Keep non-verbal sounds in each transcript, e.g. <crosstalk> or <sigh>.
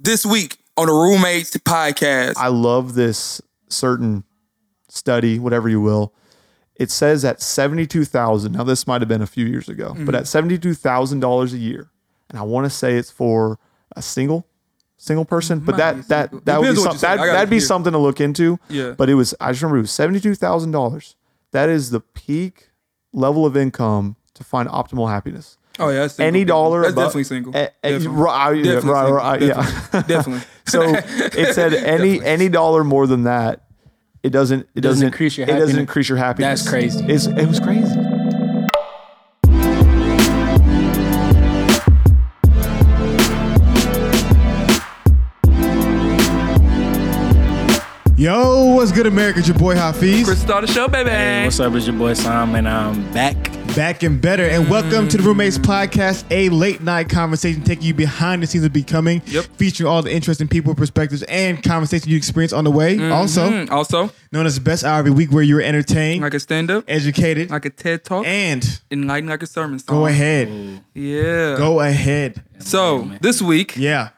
this week on the Roommates Podcast. I love this certain study, whatever you will. It says at seventy-two thousand. Now this might have been a few years ago, Mm-hmm. but at thousand dollars a year, and I want to say it's for a single, single person. But that that that would be some, you say. I that that'd be something to look into. Yeah. But it was I just remember it was seventy-two thousand dollars. That is the peak level of income to find optimal happiness. Oh yeah, single. Any dollar That's above- definitely single. Eh, eh, definitely. right, yeah, Definitely right, single. yeah. Definitely. Definitely. <laughs> So it said <laughs> any any dollar more than that, it doesn't it doesn't, Doesn't increase your it doesn't happiness. increase your happiness. That's crazy. It's, it was crazy. Yo, what's good, America? It's your boy Hafeez. Chris start the show, baby. Hey, what's up? It's your boy Sam, and I'm back. Back and better. And welcome to the Roommates Podcast, a late night conversation taking you behind the scenes of becoming, Yep. featuring all the interesting people, perspectives, and conversations you experience on the way. Also, Mm, also, known as the best hour of the week where you're entertained, like a stand up, educated, like a TED talk, and enlightened like a sermon song. go ahead. Yeah. Go ahead. So this week, Yeah.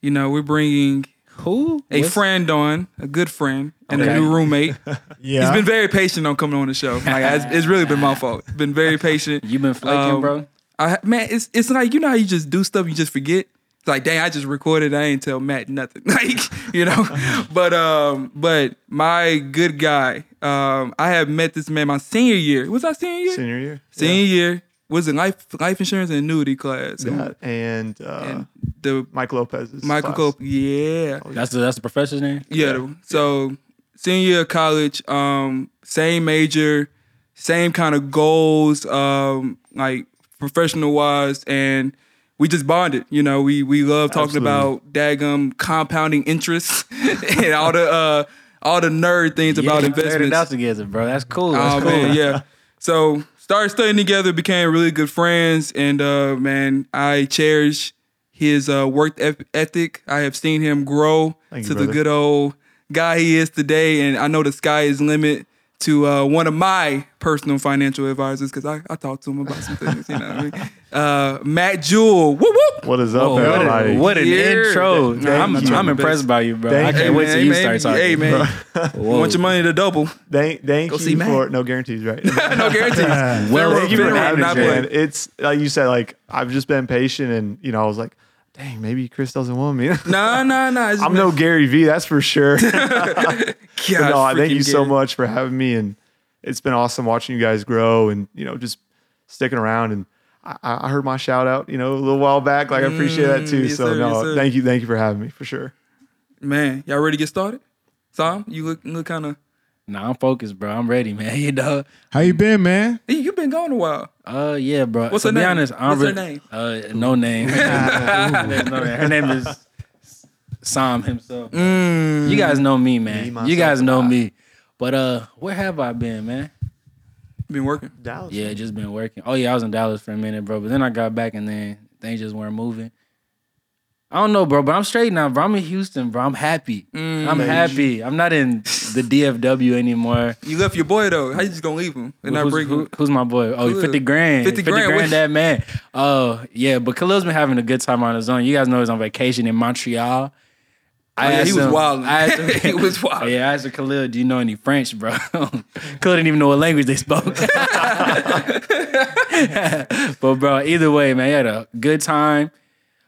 you know, we're bringing Who? a What's- friend on, a good friend, and a new roommate. <laughs> Yeah. He's been very patient on coming on the show. Like it's, it's really been my fault. Been very <laughs> patient. You've been flaking, Um, bro? I ha- man, it's it's like you know how you just do stuff you just forget. It's like dang, I just recorded. I ain't tell Matt nothing. <laughs> Like you know, but um, but my good guy. Um, I have met this man my senior year. Was I senior year? Senior year. Senior year was in life life insurance and annuity class. Yeah. And, and, uh, and the Mike Lopez's Michael class. Cope, yeah. That's the that's the professor's name. Yeah. So senior year of college, um, same major, same kind of goals, um, like professional wise, and we just bonded. You know, we we love talking Absolutely. about daggum compounding interest <laughs> and all the uh all the nerd things about yeah, we figured it out together, bro. That's cool. That's Oh cool. man, yeah. <laughs> So started studying together, became really good friends, and uh, man, I cherish his uh, work ethic. I have seen him grow Thank you, to the brother. good old guy he is today, and I know the sky is limit to uh, one of my personal financial advisors because I, I talked to him about some things. You know, what I mean? <laughs> uh, Matt Jewell. Whoop whoop. What is up, Oh, what, everybody? a, what an Yeah. intro. Thank I'm, you. I'm impressed by you, bro. Thank I can't you. wait till you man, start talking. Hey man, Whoa. <laughs> want your money to double? Thank, thank Go see you Matt. for no guarantees, right? <laughs> no guarantees. Well, thank you for having me, man. It's like you said, like I've just been patient, and you know, I was like, dang, maybe Chris doesn't want me. <laughs> Nah, nah. it's I'm no Gary Vee, that's for sure. <laughs> <laughs> But no, I thank you freaking so much for having me, and it's been awesome watching you guys grow, and you know, just sticking around. And I, I heard my shout out, you know, a little while back. Like I appreciate that too. Mm, yes, so sir, no, yes, thank you, thank you for having me for sure. Man, y'all ready to get started? Sam, you look look kind of. Nah, I'm focused, bro. I'm ready, man. <laughs> You know. How you been, man? Hey, you been gone a while. Uh, yeah, bro. What's to her be name? honest, I'm What's her name? Uh, no name. <laughs> <laughs> No name. Her name is Sam himself. Mm. You guys know me, man. Me, you guys know me. But uh, where have I been, man? Been working. Dallas. Yeah, just been working. Oh yeah, I was in Dallas for a minute, bro. But then I got back and then things just weren't moving. I don't know, bro, but I'm straight now, bro. I'm in Houston, bro. I'm happy. Mm. I'm happy. I'm not in the DFW anymore. You left your boy though. How you just gonna leave him and not who's, bring who- him? who's my boy? Oh, Khalil. 50 grand. 50 grand, what- that man. Oh, yeah, but Khalil's been having a good time on his own. You guys know he's on vacation in Montreal. Oh, yeah, he was him- wildin'. I asked him- <laughs> He was <laughs> wildin'. Yeah, I asked him, Khalil, do you know any French, bro? <laughs> Khalil didn't even know what language they spoke. but bro, either way, man, he had a good time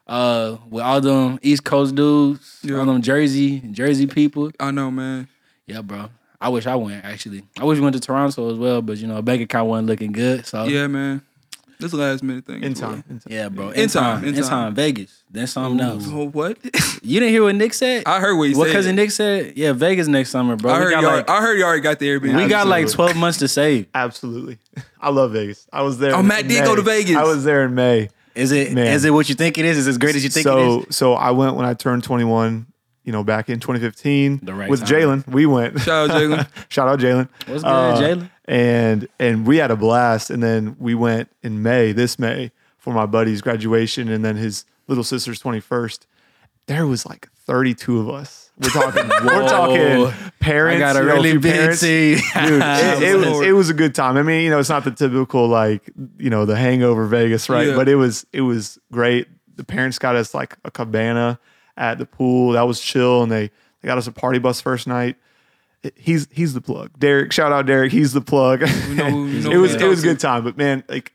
uh, with all them East Coast dudes, Yeah. all them Jersey, Jersey people. I know, man. Yeah, bro. I wish I went actually. I wish we went to Toronto as well, but you know, bank account wasn't looking good. So Yeah, man. This is a last minute thing. In as well. time. In time. yeah, bro. In time, in in time. time, Vegas. Then something else. Oh, what? <laughs> You didn't hear what Nick said? I heard what he what said. What cousin Nick said? Yeah, Vegas next summer, bro. I heard y'all. like I heard you already got the Airbnb. we got like 12 months to save. Absolutely. <laughs> I love Vegas. I was there. Oh, in Matt did go to Vegas. I was there in May. Is it is Man. it what you think it is? Is it as great as you think so it is? so I went when I turned 21. You know, back in 2015 The right with. Jalen. We went. Shout out Jalen. <laughs> Shout out Jalen. What's good, Uh, Jalen? And and we had a blast. And then we went in May, this May, for my buddy's graduation, and then his little sister's 21st. There was like 32 of us. We're talking. <laughs> we're talking parents. I got a you know, really few big parents. Dude, <laughs> it, it was it was a good time. I mean, you know, it's not the typical like you know the Hangover Vegas, right? Yeah. But it was it was great. The parents got us like a cabana at the pool. That was chill, and they they got us a party bus first night. He's he's the plug. Derek, shout out Derek. He's the plug. know- we know <laughs> it was who it was a good time, but man, like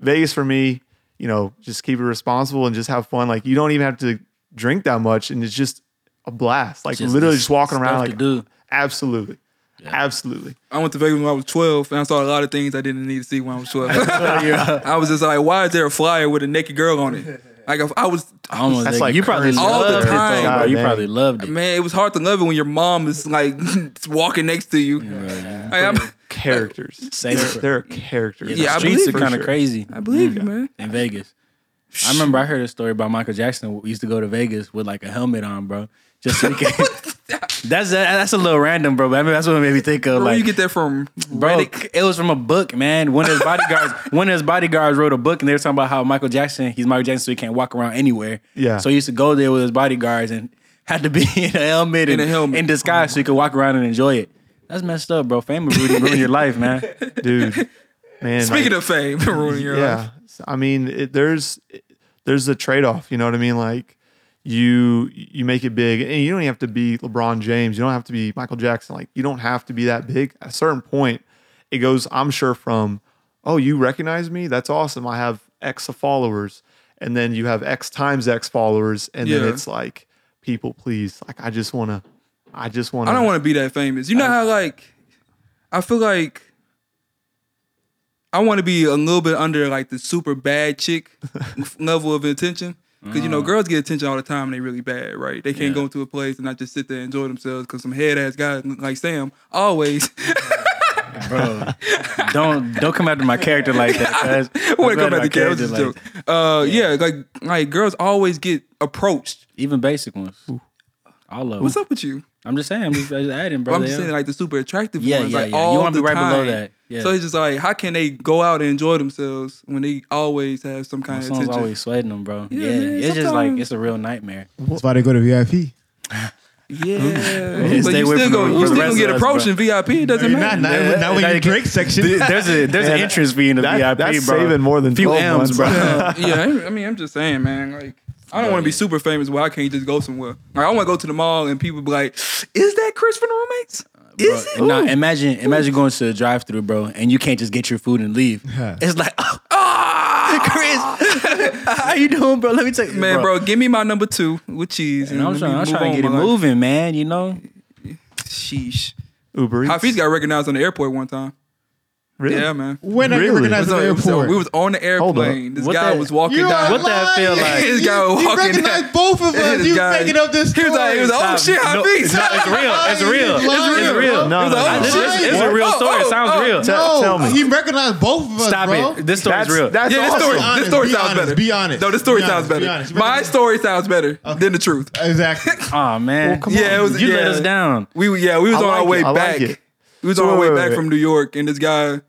Vegas for me, you know, just keep it responsible and just have fun. Like you don't even have to drink that much, and it's just a blast. Like Just literally just walking around like to do. absolutely, absolutely. I went to Vegas when I was 12 and I saw a lot of things I didn't need to see when I was 12. <laughs> <laughs> I was just like, why is there a flyer with a naked girl on it? Like if I was, I almost That's think like you probably crazy. All the loved it, though, time. bro. God You dang. probably loved it. man, it was hard to love it when your mom is like <laughs> walking next to you. Like, I'm- Characters. Safe They're, they're characters. Yeah, I streets believe are kind of sure. crazy I believe you, man. in Vegas. I remember I heard a story about Michael Jackson. We used to go to Vegas with like a helmet on, bro. Just so he could. that's that's a little random, bro. But I mean, that's what made me think of. Where like, you get that from? Bro, Reddit? it was from a book, man. One of his bodyguards, <laughs> one of his bodyguards wrote a book, and they were talking about how Michael Jackson, he's Michael Jackson, so he can't walk around anywhere. Yeah. So he used to go there with his bodyguards and had to be <laughs> in a helmet In and a helmet. in disguise so he could walk around and enjoy it. That's messed up, bro. Fame will ruin, ruin your life, man. <laughs> dude. Man, Speaking like, of fame, ruining your life. yeah, I mean, it, there's there's a trade off. You know what I mean? Like you you make it big, and you don't even have to be LeBron James. You don't have to be Michael Jackson. Like you don't have to be that big. At a certain point, it goes. I'm sure from oh, you recognize me? That's awesome. I have X of followers, and then you have X times X followers, and then it's like people please. Like I just want to. I just wanna. I don't want to be that famous. You know how like I feel like I want to be a little bit under like the super bad chick <laughs> level of attention. Because you know, girls get attention all the time and they really bad, right? They can't Yeah. go into a place and not just sit there and enjoy themselves because some head ass guys like Sam always <laughs> Bro, <laughs> don't don't come after my character like that. cuz. want to Don't come at my the camera. character Just like. Uh, yeah, like like girls always get approached. Even basic ones. All of What's up with you? I'm just saying. I'm just, I'm just adding, bro. I'm just are. saying like the super attractive Yeah, ones, yeah, like yeah. You all wanna be the right below time. that. Yeah. So it's just like, how can they go out and enjoy themselves when they always have some kind of Someone's attention? always sweating them, bro. Yeah, Yeah, man, it's just like it's a real nightmare. That's why they go to VIP. <laughs> Yeah, Stay but you away still go, you still gonna get of approached in VIP. It doesn't Not, matter. not, Yeah, not when now you you Drake section. There's a there's an <laughs> entrance fee in the That- VIP, that's bro. saving more than few 12 M's, months. bro. yeah, I mean, I'm just saying, man. Like, I don't want to be super famous where I can't just go somewhere. Like, I want to go to the mall and people be like, "Is that Chris from the roommates? Is it?" Bro, nah, imagine imagine going to a drive through, bro, and you can't just get your food and leave. <laughs> It's like, oh, Ah, <laughs> Chris, <laughs> how you doing, bro? Let me take man, bro, give me my number two with cheese. And I'm let trying, me I'm move trying on to get it my life. moving, man. You know, Sheesh. Uber Eats. Hafeez got recognized on the airport one time. Really? Yeah, man. When are you Really? recognized So the it was- so airport? we was on the airplane. This What guy that- was walking down. What that feel like? This guy was you walking recognized both of <laughs> us. This You guy- making up this He story. was like, he was like, oh shit, No, Hafeez. it's, it's real. It's real. He's lying, It's real. No, no, like, no. oh, This is, it's a real Oh, story. It sounds oh. oh. real. Tell- No, tell me. he recognized both of us, Stop bro. it. This story's That's- real. That's Yeah, this story, honest, this story sounds honest, better. be honest. No, this story sounds better. My story sounds better than the truth. Exactly. Oh man, Yeah, it was. you let us down. We yeah, we was on our way it. I like back. It. We was on our way back from New York, and this guy,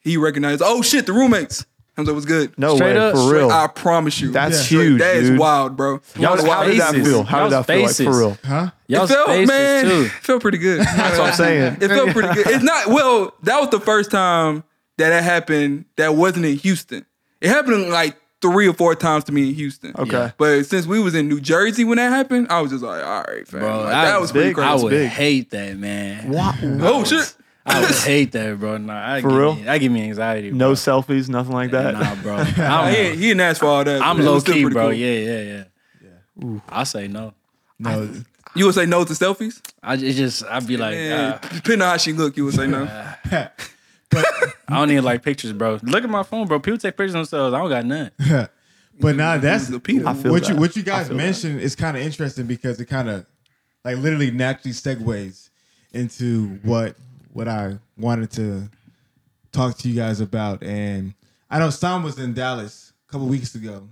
he recognized. Oh shit, the roommates. I was like, "What's good?" No Straight way, up, for straight real. I promise you, That's Straight- huge, That is dude. wild, bro. Y'all How, how did that faces. feel? How did Y'all's that feel like faces. for real? Huh? It Y'all's felt faces man, too. <laughs> it felt pretty good. That's what I'm saying. It felt pretty good. It's not well. That was the first time that that happened. That wasn't in Houston. It happened like three or four times to me in Houston. Okay. Yeah. But since we was in New Jersey when that happened, I was just like, all right, fam. Bro, Like, I- that was big. crazy. I would big. hate that, man. What? oh shit. I would <laughs> hate that, bro. Nah, I For give real? Me, that give me anxiety. No selfies, nothing like that. Nah, bro. <laughs> I'm, he, ain't- he didn't ask for all that. I'm but low key, bro. cool. Yeah, yeah, yeah. I say no. No. You would say no to selfies? I just I'd be like, Yeah, uh, depending on how she look, you would say no. <laughs> I don't need like pictures, bro. Look at my phone, bro. People take pictures of themselves. I don't got none. <laughs> but now that's the Peter. I feel what you that. what you I guys feel that. mentioned is kind of interesting because it kind of like literally naturally segues into what what I wanted to talk to you guys about. And I know Sam was in Dallas a couple weeks ago,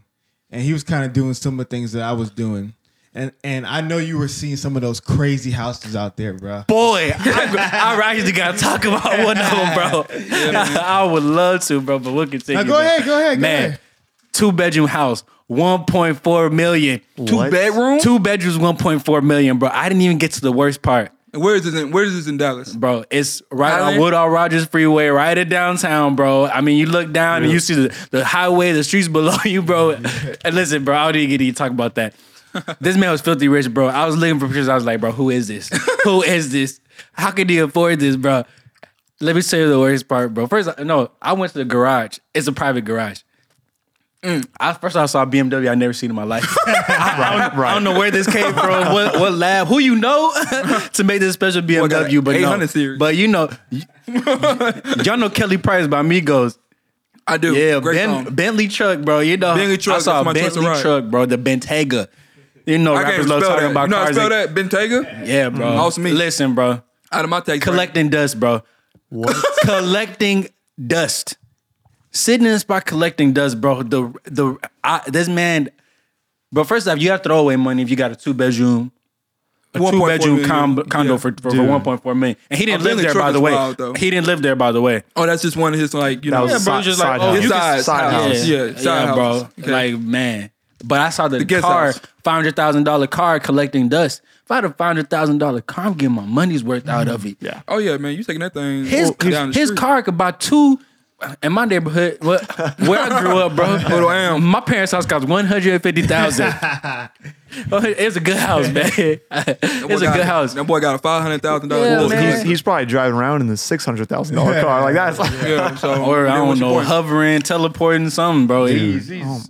and he was kind of doing some of the things that I was doing. And and I know you were seeing some of those crazy houses out there, bro. Boy, I, <laughs> I actually gotta talk about one of them, bro. <laughs> I would love to, bro, but we'll continue. Now go man. ahead, go ahead, go Man, ahead. two bedroom house, 1.4 million. Two What? bedroom? Two bedrooms, 1.4 million, bro. I didn't even get to the worst part. And Where is this in where is this in Dallas? Bro, it's right on Highland? Woodall Rodgers Freeway, right at downtown, bro. I mean, you look down and you see the, the highway, the streets below <laughs> you, bro. and listen, bro, I don't even get to talk about that. This man was filthy rich, bro. I was looking for pictures. I was like, bro, who is this? who is this? How could he afford this, bro? Let me tell you the worst part, bro. First, no, I went to the garage. It's a private garage. Mm. I, first, I saw a BMW I never seen in my life. <laughs> I, I don't, I don't know where this came from. What, what lab? Who you know <laughs> to make this special BMW? But no, series. but you know, y'all know Kelly Price by Migos. I do. Yeah, Great ben, song. Bentley truck, bro. You know, Bentley truck, I saw a my Bentley truck, bro. The Bentayga. You know, I can't rappers spell love that. talking about you know how to cars. spell and- that? Bentayga? Yeah, bro. Awesome me. Listen, bro. Out of my taste. Collecting dust, bro. What? <laughs> collecting dust. Sitting in a spot collecting dust, bro. The the I, this man, but first off, you have to throw away money if you got a two bedroom, a 1.4 two bedroom com- condo Yeah. for for, Dude. one point four million, and he didn't A live there by the way. wild, he didn't live there by the way. Oh, that's just one of his like you That know. Yeah, bro, si- just like, side oh, house. you Side- can, side house. Yeah, side yeah, bro. Okay. Like man, but I saw the, guest car, five hundred thousand dollar car collecting dust. If I had a five hundred thousand dollar car, I'm getting my money's worth out of mm-hmm. it. Yeah. Oh yeah, man, you taking that thing His down the his street. car could buy two. Uh, in my neighborhood, what, <laughs> where I grew up, bro, <laughs> Little Am. my parents' house cost one hundred fifty thousand. <laughs> Oh, it's a good house, man. That it's a got- good house. That boy got a five hundred thousand Yeah, dollars. He's, he's probably driving around in the six hundred thousand dollar car. Like that's like, Yeah, so Or I yeah, don't know, hovering, teleporting, something, bro. He's- he's- oh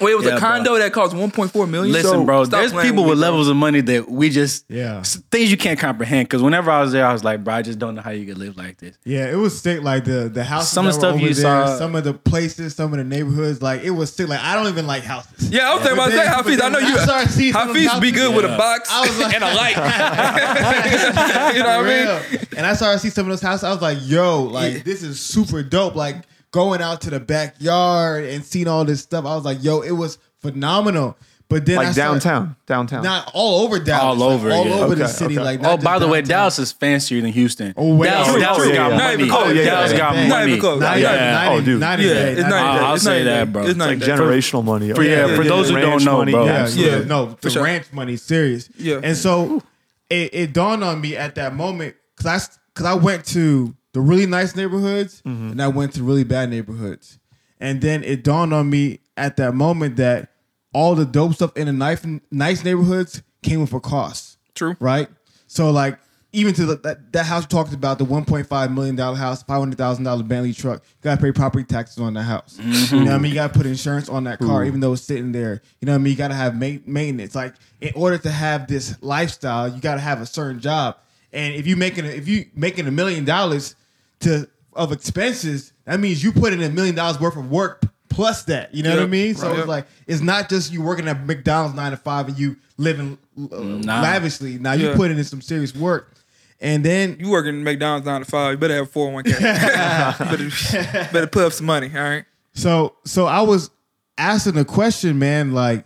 Wait, it was Yeah, a bro. condo that cost one point four million. Listen, So, bro, there's people me, with levels of money that we just Yeah. things you can't comprehend. Because whenever I was there, I was like, bro, I just don't know how you could live like this. Yeah, it was sick. Like the the houses, Some of the stuff you there, saw- some of the places, some of the neighborhoods. Like it was sick. Like I don't even like houses. Yeah, I was thinking about then- that. Hafeez, I know you. I started seeing some of Hafeez be houses- good with a box I was like- and a <laughs> light. <laughs> <laughs> you know what I mean? And I started to see some of those houses. I was like, yo, like this is super dope. Like going out to the backyard and seeing all this stuff. I was like, yo, it was phenomenal. But then I like started- downtown, downtown. not all over Dallas, All like, over, all yeah. over the city. okay. Like, Oh, by the way. Dallas is fancier than Houston. Oh, way Dallas, out. Dallas True, got yeah. Not even close. yeah, Dallas yeah, got yeah. Not even close. Not Yeah. even- not Oh, dude. not Yeah, even- it's not not. even- I'll- I'll say that, bro. It's It's not like that. generational money. For, yeah, Yeah, for yeah, those who don't know, money, bro. yeah. Yeah, Yeah. no, the ranch money, serious. Yeah. And so it, it dawned on me at that moment because I because I went to the really nice neighborhoods Mm-hmm. and I went to really bad neighborhoods, and then it dawned on me at that moment that all the dope stuff in the nice nice neighborhoods came with a cost. True. right? So like even to the, that that house talked about, the one point five million dollar house, five hundred thousand dollar Bentley truck, you gotta pay property taxes on that house. You know what I mean? You gotta put insurance on that car, even though it's sitting there. You know what I mean? You gotta have ma- maintenance. Like in order to have this lifestyle, you gotta have a certain job. And if you making a, if you making a million dollars to of expenses, that means you put in a million dollars worth of work plus that. You know what I mean? So right. it's like it's not just you working at McDonald's nine to five and you living uh, Nah. lavishly. Now you Yeah. put in some serious work, and then You working McDonald's nine to five. You better have four hundred one k. <laughs> Better better put up some money. All right. so so I was asking a question, man. Like,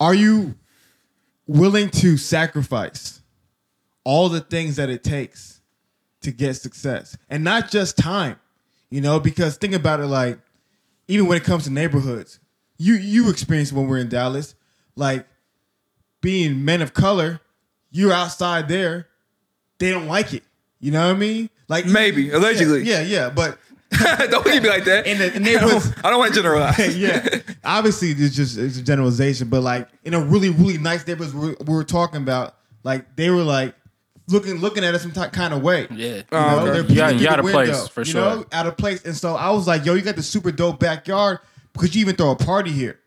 are you willing to sacrifice all the things that it takes to get success, and not just time? You know, because think about it. Like, even when it comes to neighborhoods, you you experience when we're in Dallas, like being men of color, you're outside there, they don't like it. You know what I mean? Like Maybe, allegedly. Yeah, yeah, but <laughs> don't me like that. In the- in I neighborhoods- <laughs> don't, I don't want to generalize. <laughs> yeah. Obviously, it's just it's a generalization, but like in a really really nice neighborhoods we, we were talking about, like they were like looking looking at us some ty- kind of way. Yeah. You Oh, know, okay. they're You got- peeking you through got the a place, window, for you sure. know, out of place. And so I was like, yo, you got the super dope backyard. Could you even throw a party here?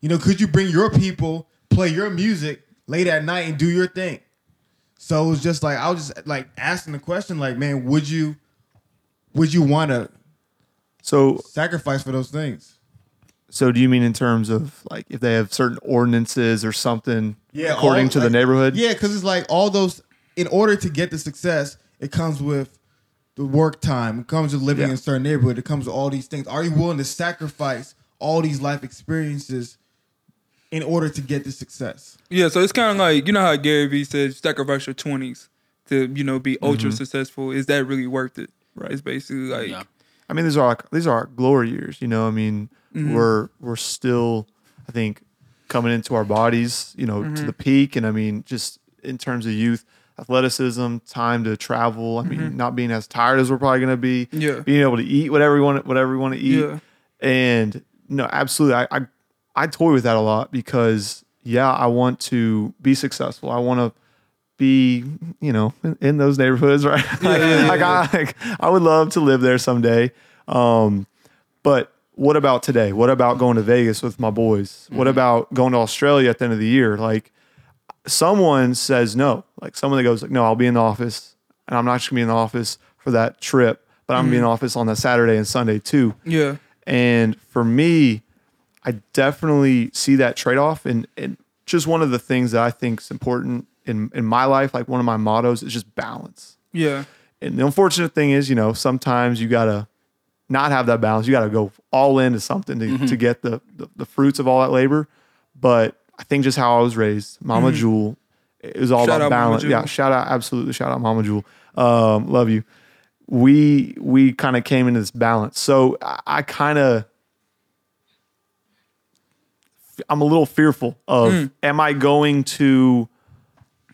You know, could you bring your people, play your music late at night and do your thing? So it was just like I was just like asking the question, like, man, would you would you want to So, sacrifice for those things? so do you mean in terms of like if they have certain ordinances or something yeah, according all- to the neighborhood? Yeah, because it's like all those. In order to get the success, it comes with the work time. It comes with living Yeah. in a certain neighborhood. It comes with all these things. Are you willing to sacrifice all these life experiences in order to get the success? Yeah, so it's kind of like you know how Gary Vee says sacrifice your twenties to you know be ultra mm-hmm. successful. Is that really worth it? Right. It's basically like Yeah. I mean, these are our, these are our glory years. You know, I mean, mm-hmm. we're we're still, I think, coming into our bodies. You know, to mm-hmm. the peak, and I mean, just in terms of youth, athleticism, time to travel. I mean, not being as tired as we're probably going to be. Yeah. being able to eat whatever we want, whatever we want to eat. Yeah. And no, absolutely, I, I I toy with that a lot because yeah, I want to be successful. I want to be, you know, in, in those neighborhoods, <laughs> right? like, I, like, I would love to live there someday. Um, but what about today? What about going to Vegas with my boys? What about going to Australia at the end of the year? Like, someone says no. Like someone that goes like, no, I'll be in the office, and I'm not just gonna be in the office for that trip, but I'm gonna be in the mm-hmm. office on that Saturday and Sunday too. Yeah. And for me, I definitely see that trade off. And, and just one of the things that I think is important in, in my life, like one of my mottos is just balance. Yeah. And the unfortunate thing is, you know, sometimes you got to not have that balance. You got to go all into something to, mm-hmm. to get the, the, the fruits of all that labor. But I think just how I was raised, Mama mm-hmm. Jewell, it was all Shout about balance. Yeah, shout out, absolutely. Shout out Mama Jewell. Um, love you. We we kind of came into this balance. So I, I kind of I'm a little fearful of Hmm. am I going to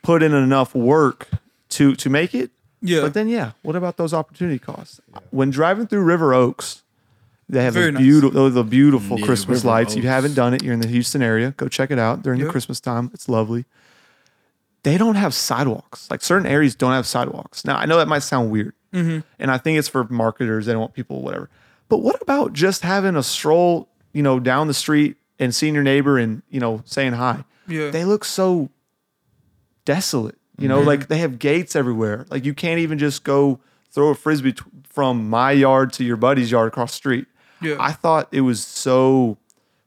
put in enough work to to make it? Yeah. But then yeah, what about those opportunity costs? When driving through River Oaks, they have Very those nice. beautiful those are beautiful Yeah, Christmas River lights. If you haven't done it, you're in the Houston area, go check it out during the Christmas time. It's lovely. They don't have sidewalks. Like certain areas don't have sidewalks. Now I know that might sound weird, Mm-hmm. and I think it's for marketers. They don't want people, whatever. But what about just having a stroll, you know, down the street and seeing your neighbor and you know saying hi? Yeah. They look so desolate. You know, like they have gates everywhere. Like you can't even just go throw a frisbee t- from my yard to your buddy's yard across the street. Yeah. I thought it was so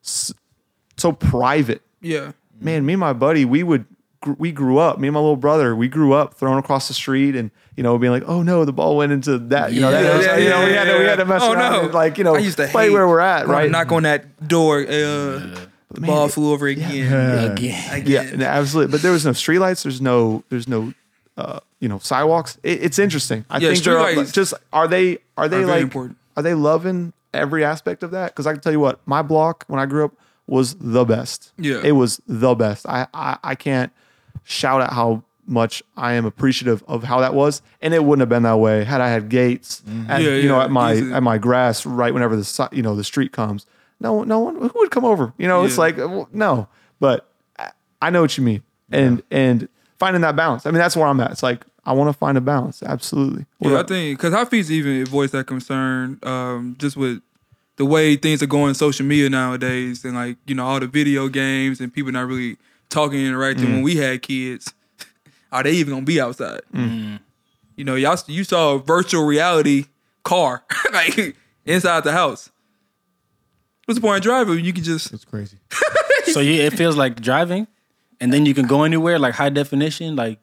so private. Yeah. Man, me and my buddy, we would we grew up. Me and my little brother, we grew up throwing across the street and you know being like, oh no, the ball went into that. You know, that, Yeah, was- yeah, you know, we had to we had to mess Oh, around no. and like you know I used to play where we're at, right? Knock on that door. Uh, the ball flew over again. Again. Yeah, Again. no, absolutely. But there was no streetlights. There's no. There's no. Uh, you know, sidewalks. It, it's interesting. I Yeah, think they're streetlights just are they are they are like important. are they loving every aspect of that? Because I can tell you what, my block when I grew up was the best. Yeah. it was the best. I I, I can't shout out how much I am appreciative of how that was, and it wouldn't have been that way had I had gates. At, Yeah, you know, yeah, at my easy. at my grass right whenever the you know the street comes. No, no one who would come over. You know, it's like no, but I- know what you mean, and and finding that balance. I mean, that's where I'm at. It's like I want to find a balance. Absolutely. What Yeah, I think because Hafeez even voiced that concern, um, just with the way things are going social media nowadays, and like you know all the video games and people not really talking and interacting. Mm. When we had kids, <laughs> are they even gonna be outside? You know, y'all you saw a virtual reality car <laughs> like inside the house. What's the point of driving you can just It's crazy. <laughs> So you, it feels like driving, and then you can go anywhere like high definition. Like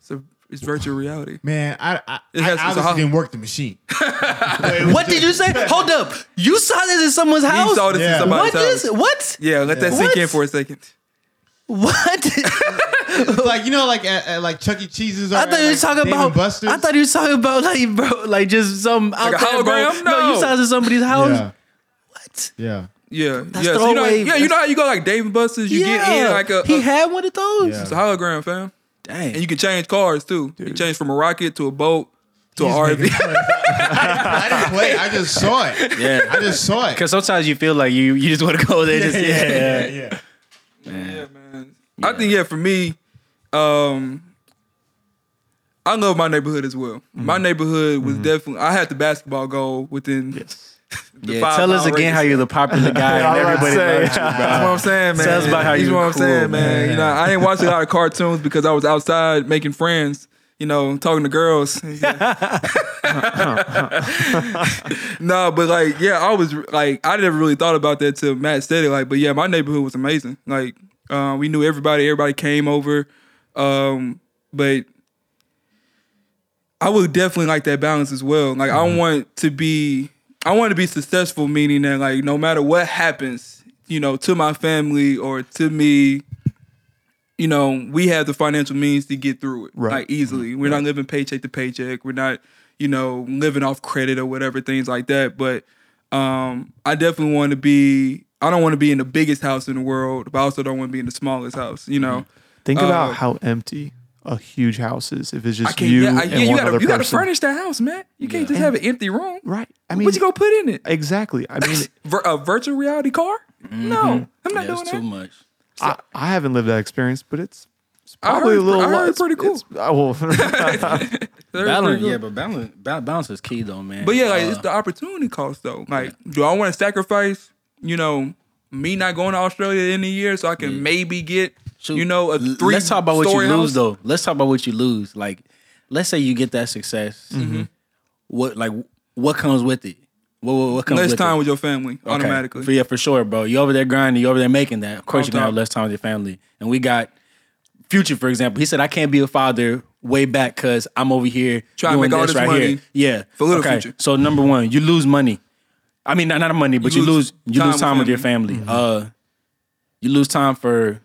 it's, a, it's virtual reality. Man, I I, It has- it's a obviously ho- didn't work the machine. what did you say? Hold up, you saw this in someone's house. You saw this Yeah. in somebody's what house. is what? Yeah, let that sink What? in for a second. What? <laughs> Like you know, like at, at like Chuck E. Cheese's. Or I thought you were like, talking Dave about. Buster's. I thought you were talking about like bro, like just some out a there, bro. hologram? No, No. you saw this in somebody's house. Yeah, What? yeah. Yeah, That's yeah. So you know, throwaway- yeah, you know how you go like Dave and Buster's, you get in like a, he had one of those. Yeah. it's a hologram, fam, Dang. and you can change cars too. You can change from a rocket to a boat to an RV. making. I didn't play. I just saw it. yeah. I just saw it. Because sometimes you feel like you you just want to go there. Just, yeah, yeah, yeah. yeah, man. I think yeah, for me, um, I love my neighborhood as well. My neighborhood was definitely. I had the basketball goal within. Yes. <laughs> the Yeah, five Tell us mile again how you're the popular <laughs> guy Yeah, I and was about to everybody say. loves you, bro. That's what I'm saying, man. Tell us about how That's you what I'm cool, saying, man. man. You know, I didn't watch a lot of cartoons because I was outside making friends. You know, talking to girls. <laughs> <laughs> no, but like, yeah, I was like, I never really thought about that till Matt said it. Like, but yeah, my neighborhood was amazing. Like, uh, we knew everybody. Everybody came over. Um, but I would definitely like that balance as well. Like, I want to be, I want to be successful, meaning that like, no matter what happens, you know, to my family or to me, you know, we have the financial means to get through it Right. like easily. We're not living paycheck to paycheck. We're not, you know, living off credit or whatever things like that. But um, I definitely want to be. I don't want to be in the biggest house in the world, but I also don't want to be in the smallest house. You know, Think Uh, about how empty a huge house is if it's just can't. you yeah, I, and you one gotta other you gotta furnish that house, man. You can't just have an empty room. Right. I mean, what you gonna put in it? exactly. I mean, <laughs> a virtual reality car? No, I'm not Yeah, doing it's that. too much. I, I haven't lived that experience, but it's, it's I probably heard- a little. I heard it's pretty cool. it's- I will- Very, very Balance, yeah, but balance, balance is key though, man. But yeah, like Uh, it's the opportunity cost though. Like, do I want to sacrifice, you know, me not going to Australia in a year so I can maybe get, shoot, you know, a three Let's talk about what you story lose though. Let's talk about what you lose. Like, let's say you get that success. Mm-hmm. What like what comes with it? What what, what comes Less with time it? with your family Okay. automatically. For, yeah, for sure, bro. You over there grinding, you over there making that. Of course, you're gonna have less time with your family. And we got Future, for example. He said, "I can't be a father way back because I'm over here Trying to make all this right money here." Yeah, for little okay. Future. So number one, you lose money. I mean, not not money, but you, You lose lose you time lose with time with your family. family. Uh, you lose time for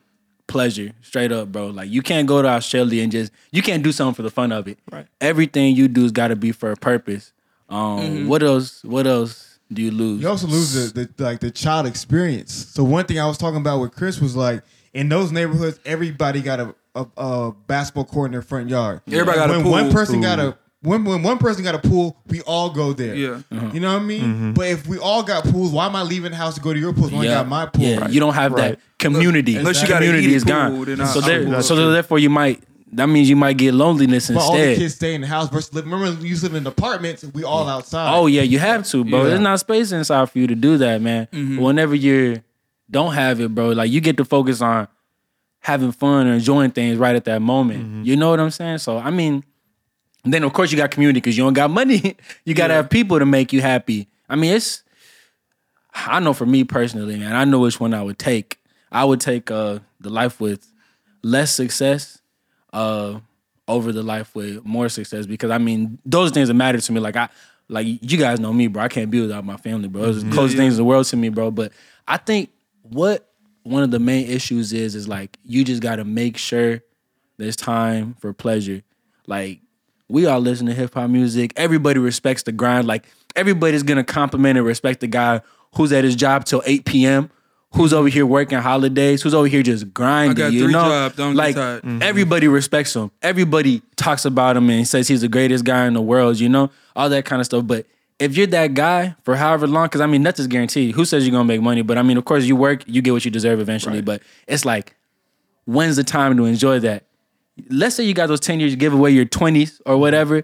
pleasure, straight up, bro. Like you can't go to Australia and just you can't do something for the fun of it. Right. Everything you do's got to be for a purpose. Um, Mm-hmm. what else? What else do you lose? You also lose the, the like the child experience. So one thing I was talking about with Chris was like in those neighborhoods, everybody got a, a, a basketball court in their front yard. Everybody got a when pool. one person got a when, when one person got a pool, we all go there. Yeah. You know what I mean? Mm-hmm. But if we all got pools, why am I leaving the house to go to your pool? When I got my pool. Yeah, you don't have Right. that community. Unless you got community heated is gone. pool, then I- so there, so therefore you might. That means you might get loneliness But all the kids stay in the house versus live. Remember, you live in apartments. And we all outside. Oh yeah, you have to, bro. Yeah. There's not space inside for you to do that, man. Mm-hmm. Whenever you don't have it, bro, like you get to focus on having fun and enjoying things right at that moment. Mm-hmm. You know what I'm saying? So I mean, then of course you got community because you don't got money. <laughs> you got to Yeah. have people to make you happy. I mean, it's. I know for me personally, man. I know which one I would take. I would take uh the life with less success, uh, over the life with more success because I mean those things that matter to me. Like I, like you guys know me, bro. I can't be without my family, bro. Those are the closest yeah. things in the world to me, bro. But I think what one of the main issues is is like you just got to make sure there's time for pleasure. Like we all listen to hip hop music. Everybody respects the grind. Like everybody's gonna compliment and respect the guy who's at his job till 8 p.m. Who's over here working holidays? Who's over here just grinding? got you three know, jobs, don't get like tired. Mm-hmm. everybody respects him. Everybody talks about him and says he's the greatest guy in the world. You know, all that kind of stuff. But if you're that guy for however long, because I mean, nothing's guaranteed. Who says you're gonna make money? But I mean, of course, you work, you get what you deserve eventually. But it's like, when's the time to enjoy that? Let's say you got those 10 years, you give away your 20s or whatever.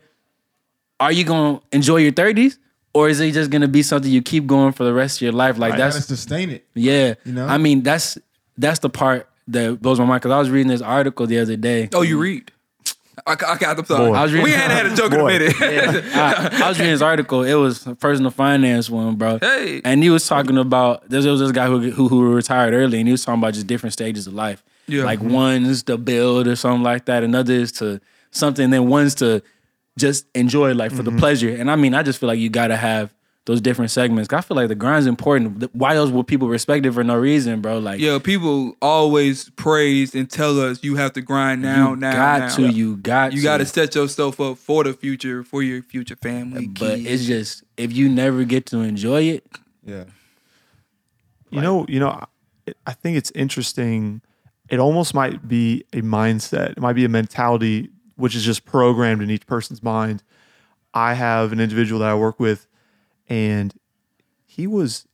Are you gonna enjoy your 30s? Or is it just gonna be something you keep going for the rest of your life? Like you gotta that's sustain it. yeah. You know? I mean, that's that's the part that blows my mind because I was reading this article the other day. Oh, you read? I, I, I'm sorry. Boy. I was reading- we hadn't had a joke Boy. in a minute. <laughs> I, I was reading this article. It was a personal finance one, bro. Hey. And he was talking about there was this guy who, who who retired early, and he was talking about just different stages of life. Yeah. Like mm-hmm. one's to build or something like that, another is to something, and then one's to just enjoy, like for the mm-hmm. pleasure. And I mean, I just feel like you gotta have those different segments. I feel like the grind's important. Why else would people respect it for no reason, bro? Like yeah, people always praise and tell us you have to grind now, you now, got now. to, you got You to. got to set yourself up for the future, for your future family. But kids. it's just if you never get to enjoy it, Yeah. You know, you know, I- I think it's interesting. It almost might be a mindset. It might be a mentality which is just programmed in each person's mind. I have an individual that I work with, and he was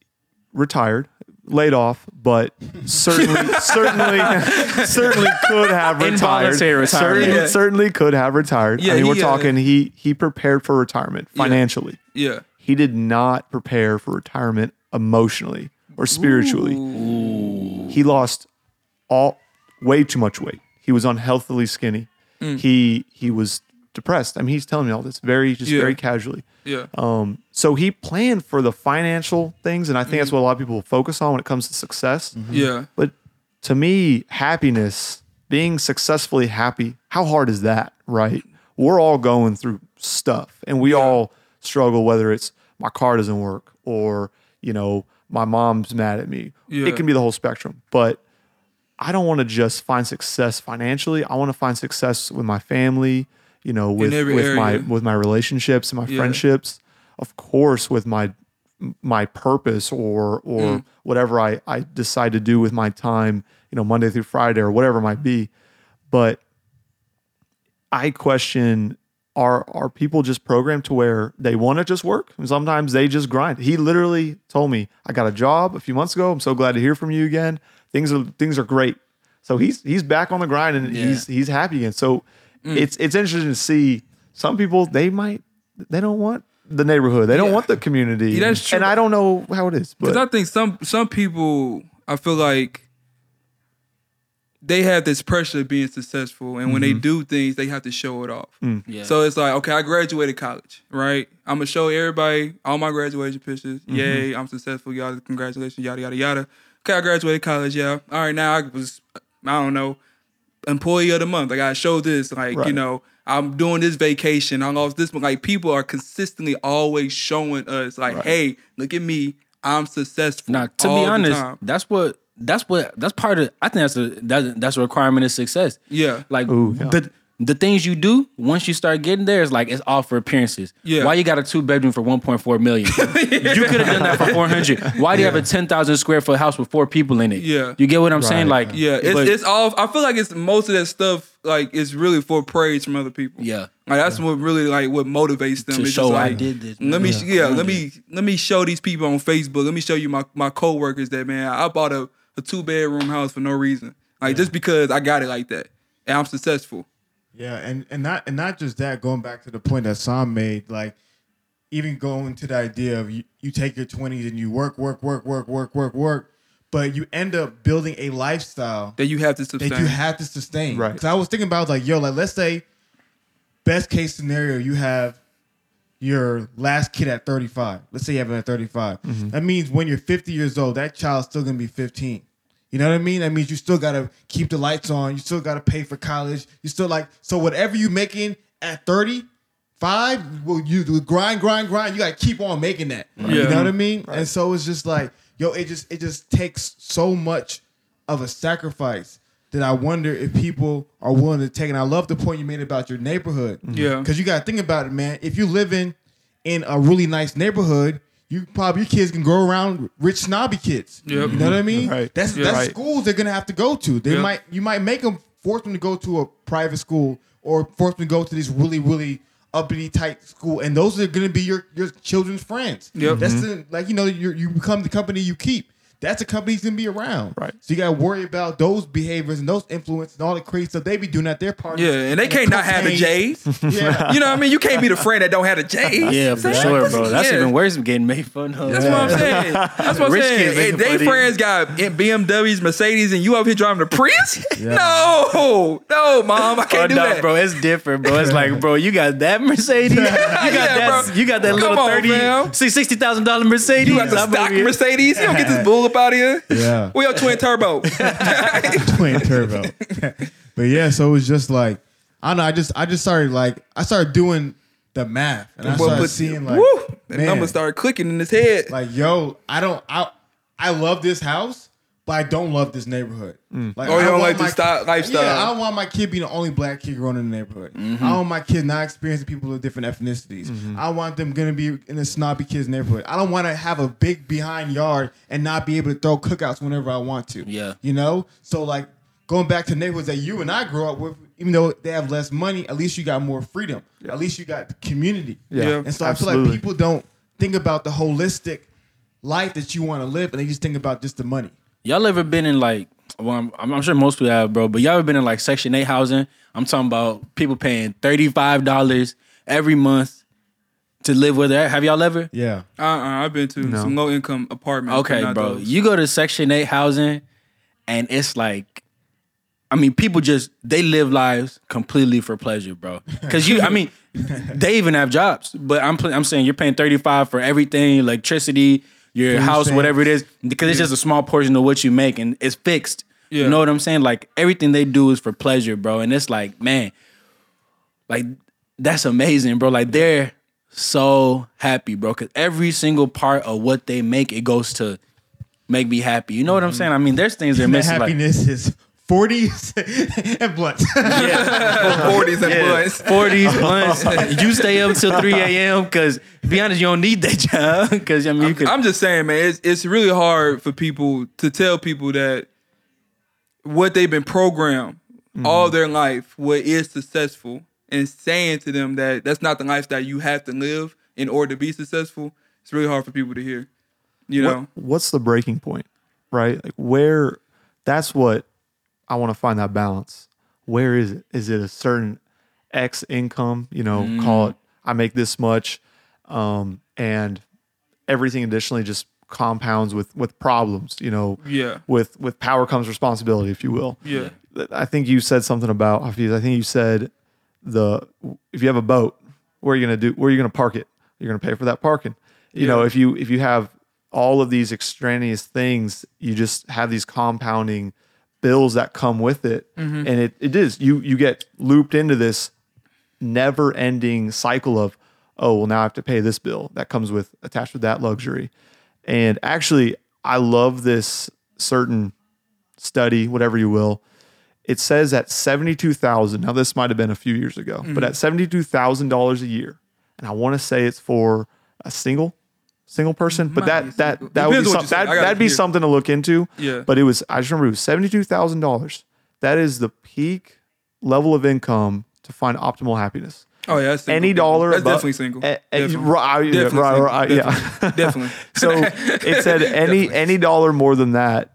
retired, laid off, but certainly, <laughs> certainly, certainly could have retired. Certainly, Yeah. certainly could have retired. Yeah, I mean, he, we're uh, talking. He he prepared for retirement financially yeah, he did not prepare for retirement emotionally or spiritually. He lost all way too much weight. He was unhealthily skinny. Mm. He he was depressed. I mean, he's telling me all this very just Yeah. very casually. yeah, Um, so he planned for the financial things, and I think that's mm-hmm. what a lot of people focus on when it comes to success. Mm-hmm. yeah. But to me, happiness, being successfully happy, how hard is that, right? We're all going through stuff and we all struggle, whether it's my car doesn't work or, you know, my mom's mad at me. Yeah. It can be the whole spectrum. But I don't want to just find success financially. I want to find success with my family, you know, with, with my with my relationships and my Yeah. friendships. Of course, with my my purpose or or Mm. whatever I, I decide to do with my time, you know, Monday through Friday or whatever it might be. But I question are are people just programmed to where they want to just work? And sometimes they just grind. He literally told me, I got a job a few months ago. I'm so glad to hear from you again. Things are things are great. So he's he's back on the grind and Yeah. he's he's happy again. So mm. it's it's interesting to see some people they might they don't want the neighborhood. They don't want the community. Yeah, that's true. And I don't know how it is, Because I think some some people, I feel like they have this pressure of being successful, and when they mm-hmm. do things, they have to show it off. Mm. Yeah. So it's like, okay, I graduated college, right? I'm gonna show everybody all my graduation pictures. Mm-hmm. Yay, I'm successful. Y'all, congratulations, yada yada yada. Okay, I graduated college. Yeah. All right, now I was, I don't know, employee of the month. Like I show this, like you know, I'm doing this vacation. I lost this. One. Like people are consistently always showing us, like, hey, look at me. I'm successful. Now, to all be the honest, time. that's what that's what that's part of. I think that's a that, that's a requirement of success. Yeah. like Ooh, yeah. the the things you do once you start getting there is like it's all for appearances. Yeah. Why you got a two bedroom for one point four million? <laughs> you could have done that for four hundred. Why do you have a ten thousand square foot house with four people in it? Yeah. you get what I'm saying? Like Yeah, it's but- it's all. I feel like it's most of that stuff. Like it's really for praise from other people. yeah. Like that's what really like what motivates them. To It's show just I did this, Let me man. yeah, I let did. me let me show these people on Facebook. Let me show you my my coworkers that man, I bought a, a two bedroom house for no reason. Like just because I got it like that. And I'm successful. Yeah, and and not and not just that. Going back to the point that Sam made, like even going to the idea of you, you take your twenties and you work, work, work, work, work, work, work, but you end up building a lifestyle That you have to sustain. that you have to sustain. Right. Because I was thinking about like, yo, like let's say, best case scenario, you have your last kid at 35. Let's say you have it at 35. Mm-hmm. That means when you're 50 years old, that child's still gonna be 15. You know what I mean? That means you still gotta keep the lights on. You still gotta pay for college. You still like so whatever you making at 35, well, you do grind, grind, grind. You gotta keep on making that. You Yeah. know what I mean? And so it's just like, yo, it just it just takes so much of a sacrifice that I wonder if people are willing to take. And I love the point you made about your neighborhood. Yeah. Because you got to think about it, man. If you're living in a really nice neighborhood, you probably your kids can grow around rich snobby kids. Yep. You know what I mean? Right. That's Yeah. that's Right. schools they're gonna have to go to. They Yep. might you might make them force them to go to a private school or force them to go to this really really uppity tight school, and those are gonna be your your children's friends. Yep. That's mm-hmm. the like you know you you become the company you keep. That's a company that's gonna be around. Right. So you gotta worry about those behaviors and those influences and all the crazy stuff they be doing at their parties. Yeah, and they the can't not have the. J's. <laughs> Yeah. <laughs> You know what I mean? You can't be the friend that don't have the J's. <laughs> Yeah, for That's- sure, bro. That's yeah. even worse than getting made fun of. That's what I'm saying. That's what I'm Rich saying. kids Hey, they fun of you. friends got BMWs, Mercedes, and you up here driving the Prius? Yeah. No, no, mom, I can't Oh, do nah, that, bro. It's different, bro. It's like, bro, you got that Mercedes. You got Yeah, that. bro. You got that Come little on, thirty, fam. see, sixty thousand dollar Mercedes. You got the I'm stock Mercedes. You don't get this bull up out of here. Yeah. We your twin turbo. <laughs> twin turbo. but yeah, so it was just like I don't know. I just I just started like I started doing the math and I Well, started but- seeing like woo, the man, numbers started clicking in his head. like yo, I don't I I love this house, but I don't love this neighborhood. Like, Oh, you I don't want like the my- style- lifestyle. Yeah, I don't want my kid being the only black kid growing in the neighborhood. Mm-hmm. I want my kid not experiencing people of different ethnicities. I want them gonna be in a snobby kid's neighborhood. I don't want to have a big behind yard and not be able to throw cookouts whenever I want to. Yeah. you know. So like going back to neighborhoods that you and I grew up with, even though they have less money, at least you got more freedom. At least you got community. Yeah, Yeah. And so I feel like people don't think about the holistic life that you want to live, and they just think about just the money. Y'all ever been in like? Well, I'm, I'm sure most people have, bro. But y'all ever been in like Section Eight housing? I'm talking about people paying thirty five dollars every month to live with that. Have y'all ever? Yeah. Uh, uh I've been to some low income apartments. Okay, bro. those. You go to Section 8 housing and it's like I mean, people just they live lives completely for pleasure, bro. Cuz you I mean, <laughs> they even have jobs, but I'm I'm saying you're paying 35 for everything, electricity, your house, whatever it is, because it's just a small portion of what you make and it's fixed. Yeah. You know what I'm saying? Like everything they do is for pleasure, bro. And it's like, man, like that's amazing, bro. Like they're so happy, bro. Cause every single part of what they make, it goes to make me happy. You know what I'm mm-hmm. saying? I mean, there's things they're <laughs> missing. Like, happiness is 40s <laughs> and blunts. yeah, <laughs> Forties and yeah. blunts. 40s, blunts. You stay up till 3 a.m. because, be honest, you don't need that <laughs> job. Because, I mean, you could. I'm just saying, man, it's it's really hard for people to tell people that what they've been programmed Mm-hmm. all their life, what is successful, and saying to them that that's not the life that you have to live in order to be successful. It's really hard for people to hear. You know, What, what's the breaking point, right? Like where that's what I want to find that balance. Where is it? Is it a certain X income? You know, Mm. call it. I make this much, um, and everything additionally just compounds with with problems. You know, Yeah. with with power comes responsibility, if you will. Yeah. I think you said something about Hafeez. I think you said the if you have a boat, where are you gonna do? Where are you gonna park it? You're gonna pay for that parking. You know, if you if you have all of these extraneous things, you just have these compounding bills that come with it, Mm-hmm. and it it is you you get looped into this never ending cycle of oh well now I have to pay this bill that comes with attached with that luxury, and actually I love this certain study, whatever you will, it says at seventy-two thousand. Now this might have been a few years ago, but Mm-hmm. at seventy-two thousand dollars a year, and I want to say it's for a single single person, but Might be that that single. that would be Depends what some, that that'd be hear. something to look into. Yeah. But it was I just remember it was seventy-two thousand dollars. That is the peak level of income to find optimal happiness. Oh yeah, that's. Any dollar That's above- definitely single. Eh, eh, Definitely. right, yeah, Definitely right, single. right, yeah. Definitely. <laughs> Definitely. So it said <laughs> any any dollar more than that,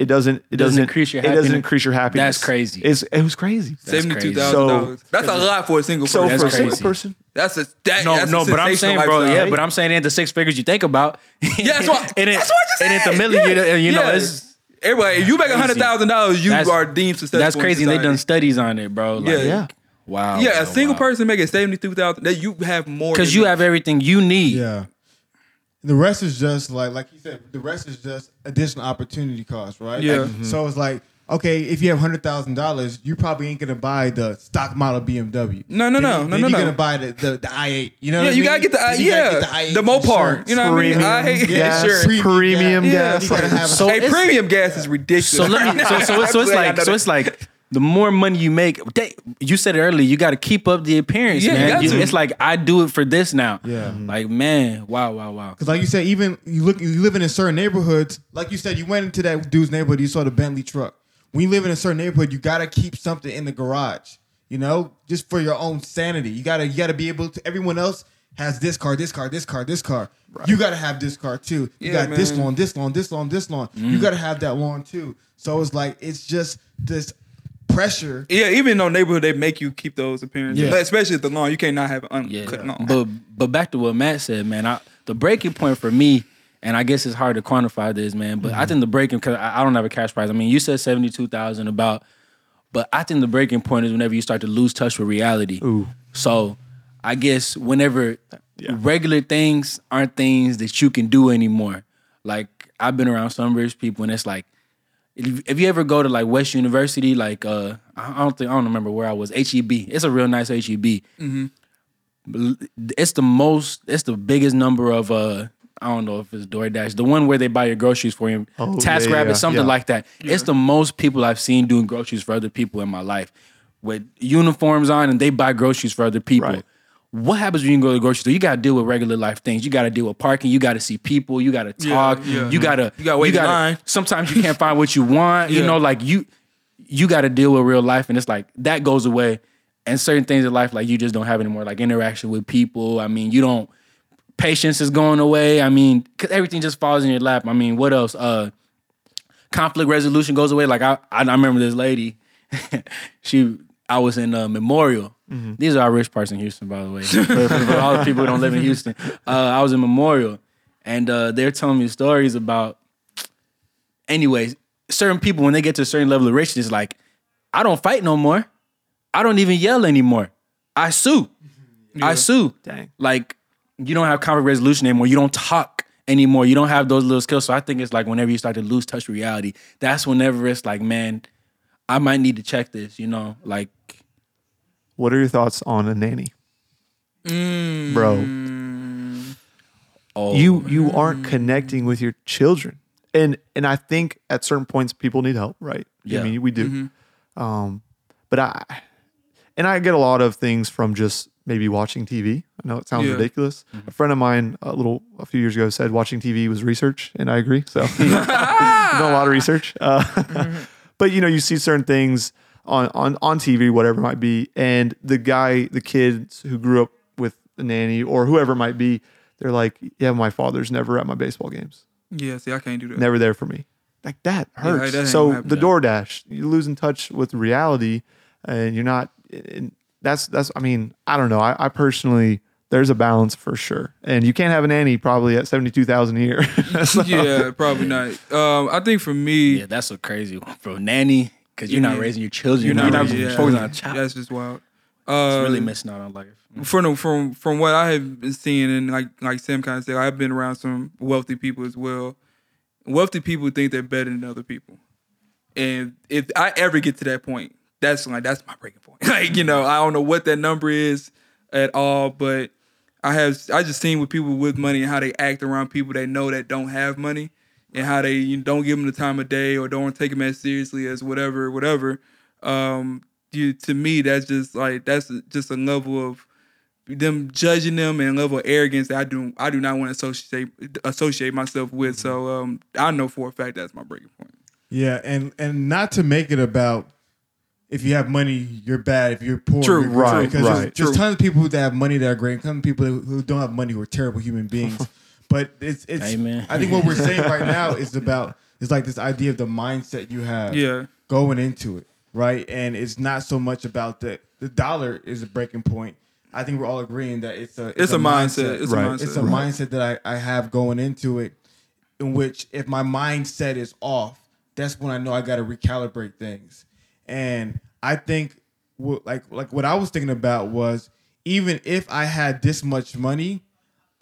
it doesn't it Doesn't doesn't, increase your it doesn't happiness. increase your happiness. That's crazy. It's, it was crazy. Seventy-two thousand dollars. So- That's a lot for a single So person. for a single person, That's a that, No, that's no, a but I'm saying, bro, lifestyle. yeah, but I'm saying it ain't the six figures you think about. Yeah, that's <laughs> what- it that's what I just it ain't the said. million, you, Yeah. you know, Yeah. it's Everybody, if you make hundred thousand dollars, you That's- are deemed successful. that's crazy. And they society. done studies on it, bro. Like, Yeah. yeah. Wow. Yeah, a wow, single wow. person making seventy-two thousand. That you have more Because you enough. have everything you need. Yeah. The rest is just like like you said. The rest is just additional opportunity cost, right? Yeah. Like, So it's like okay, if you have hundred thousand dollars, you probably ain't gonna buy the stock model BMW. No, no, Then no, you- no, then no, You're no. gonna buy the, the, the i8. You know? Yeah, what you mean? gotta get the I yeah get i8 the Mopar. insurance. You know what I mean? Premium I hate gas, insurance. premium Yeah. gas. You gotta So hey, premium gas is ridiculous. So let me. So so <laughs> it's, so it's like so it's like the more money you make. They, you said it earlier. You got to keep up the appearance, Yeah, you man. got You- to. it's like I do it for this now. Yeah. Mm-hmm. Like man, wow, wow, wow. Because like you said, even you look, you living in certain neighborhoods. Like you said, you went into that dude's neighborhood, you saw the Bentley truck. When you live in a certain neighborhood, you gotta keep something in the garage. You know, just for your own sanity. You gotta, you gotta be able to. Everyone else has this car, this car, this car, this car. You gotta have this car too. You Yeah, got this man. lawn, this lawn, this lawn, this lawn. You mm. gotta have that lawn too. So it's like it's just this pressure. yeah, even in no neighborhood, they make you keep those appearances. Yeah. But especially at the lawn, you can't not have an Yeah. uncut lawn. But but back to what Matt said, man. I, the breaking point for me, and I guess it's hard to quantify this, man. But I think the breaking because I, I don't have a cash prize. I mean, you said seventy two thousand about, but I think the breaking point is whenever you start to lose touch with reality. Ooh. So I guess whenever regular things aren't things that you can do anymore. Like I've been around some rich people, and it's like if, if you ever go to like West University, like uh, I don't think I don't remember where I was. HEB, it's a real nice HEB. Mm-hmm. It's the most, it's the biggest number of uh, I don't know if it's DoorDash, the one where they buy your groceries for you, Oh, Task yeah, Rabbit, yeah, something yeah. like that. It's the most people I've seen doing groceries for other people in my life, with uniforms on, and they buy groceries for other people. Right. What happens when you go to the grocery store? You got to deal with regular life things. You got to deal with parking. You got to see people. You got to talk. yeah. You got to. You gotta wait in line. Sometimes you can't find what you want. You <laughs> know, like you, you got to deal with real life, and it's like that goes away. And certain things in life, like you just don't have anymore, like interaction with people. I mean, you don't. Patience is going away. I mean, cause everything just falls in your lap. I mean, what else? Uh, conflict resolution goes away. Like I, I, I remember this lady. <laughs> she, I was in uh, Memorial. These are our rich parts in Houston, by the way. for, for- all the people who don't live in Houston, uh, I was in Memorial, and uh, they're telling me stories about. Anyways, certain people when they get to a certain level of richness, like I don't fight no more. I don't even yell anymore. I sue. I sue. Dang. Like you don't have conflict resolution anymore. You don't talk anymore. You don't have those little skills. So I think it's like whenever you start to lose touch with reality, that's whenever it's like, man, I might need to check this. You know, like What are your thoughts on a nanny, Mm. bro? oh, You you aren't connecting with your children, and and I think at certain points people need help, right? Yeah. I mean we do, Mm-hmm. um, but I and I get a lot of things from just maybe watching TV. I know it sounds Yeah. ridiculous. Mm-hmm. A friend of mine a little a few years ago said watching TV was research, and I agree. So <laughs> <laughs> I've done a lot of research. Uh, Mm-hmm. <laughs> but you know, you see certain things on, on on TV, whatever it might be, and the guy, the kids who grew up with a nanny or whoever it might be, they're like, yeah, my father's never at my baseball games, yeah, see, I can't do that. never there for me. like that Yeah, hurts. that so happening. the DoorDash, you're losing touch with reality, and you're not. And that's that's. I mean, I don't know. I, I personally, there's a balance for sure, and you can't have a nanny probably at seventy two thousand a year. <laughs> So- <laughs> yeah, probably not. Um, I think for me, Yeah, that's a crazy one, bro. Nanny, because you're not raising your children. you're You're not, not, really- yeah, focusing on a child. That's just wild. It's Uh, really missing out on life. from from from what I have been seeing, and like like Sam kind of said, I've been around some wealthy people as well. Wealthy people think they're better than other people, and if I ever get to that point, that's like that's my breaking point. <laughs> like you know, I don't know what that number is at all, but I have I just seen with people with money and how they act around people they know that don't have money, and how they you don't give them the time of day or don't take them as seriously as whatever whatever. Um, you to me that's just like that's just a level of them judging them and level of arrogance that I do I do not want to associate associate myself with. So um, I know for a fact that's my breaking point. Yeah, and and not to make it about if you have money, you're bad. If you're poor, True, you're good. right, Because right. there's, there's True. tons of people that have money that are great, and some people who don't have money who are terrible human beings. <laughs> but it's it's. Amen. I think what we're saying right <laughs> now is about it's like this idea of the mindset you have. Yeah. Going into it, right, and it's not so much about the the dollar is a breaking point. I think we're all agreeing that it's a It's, a, mindset. It's Right. a mindset. it's a mindset that I, I have going into it in which if my mindset is off that's when i know i got to recalibrate things and i think what, like like what i was thinking about was even if i had this much money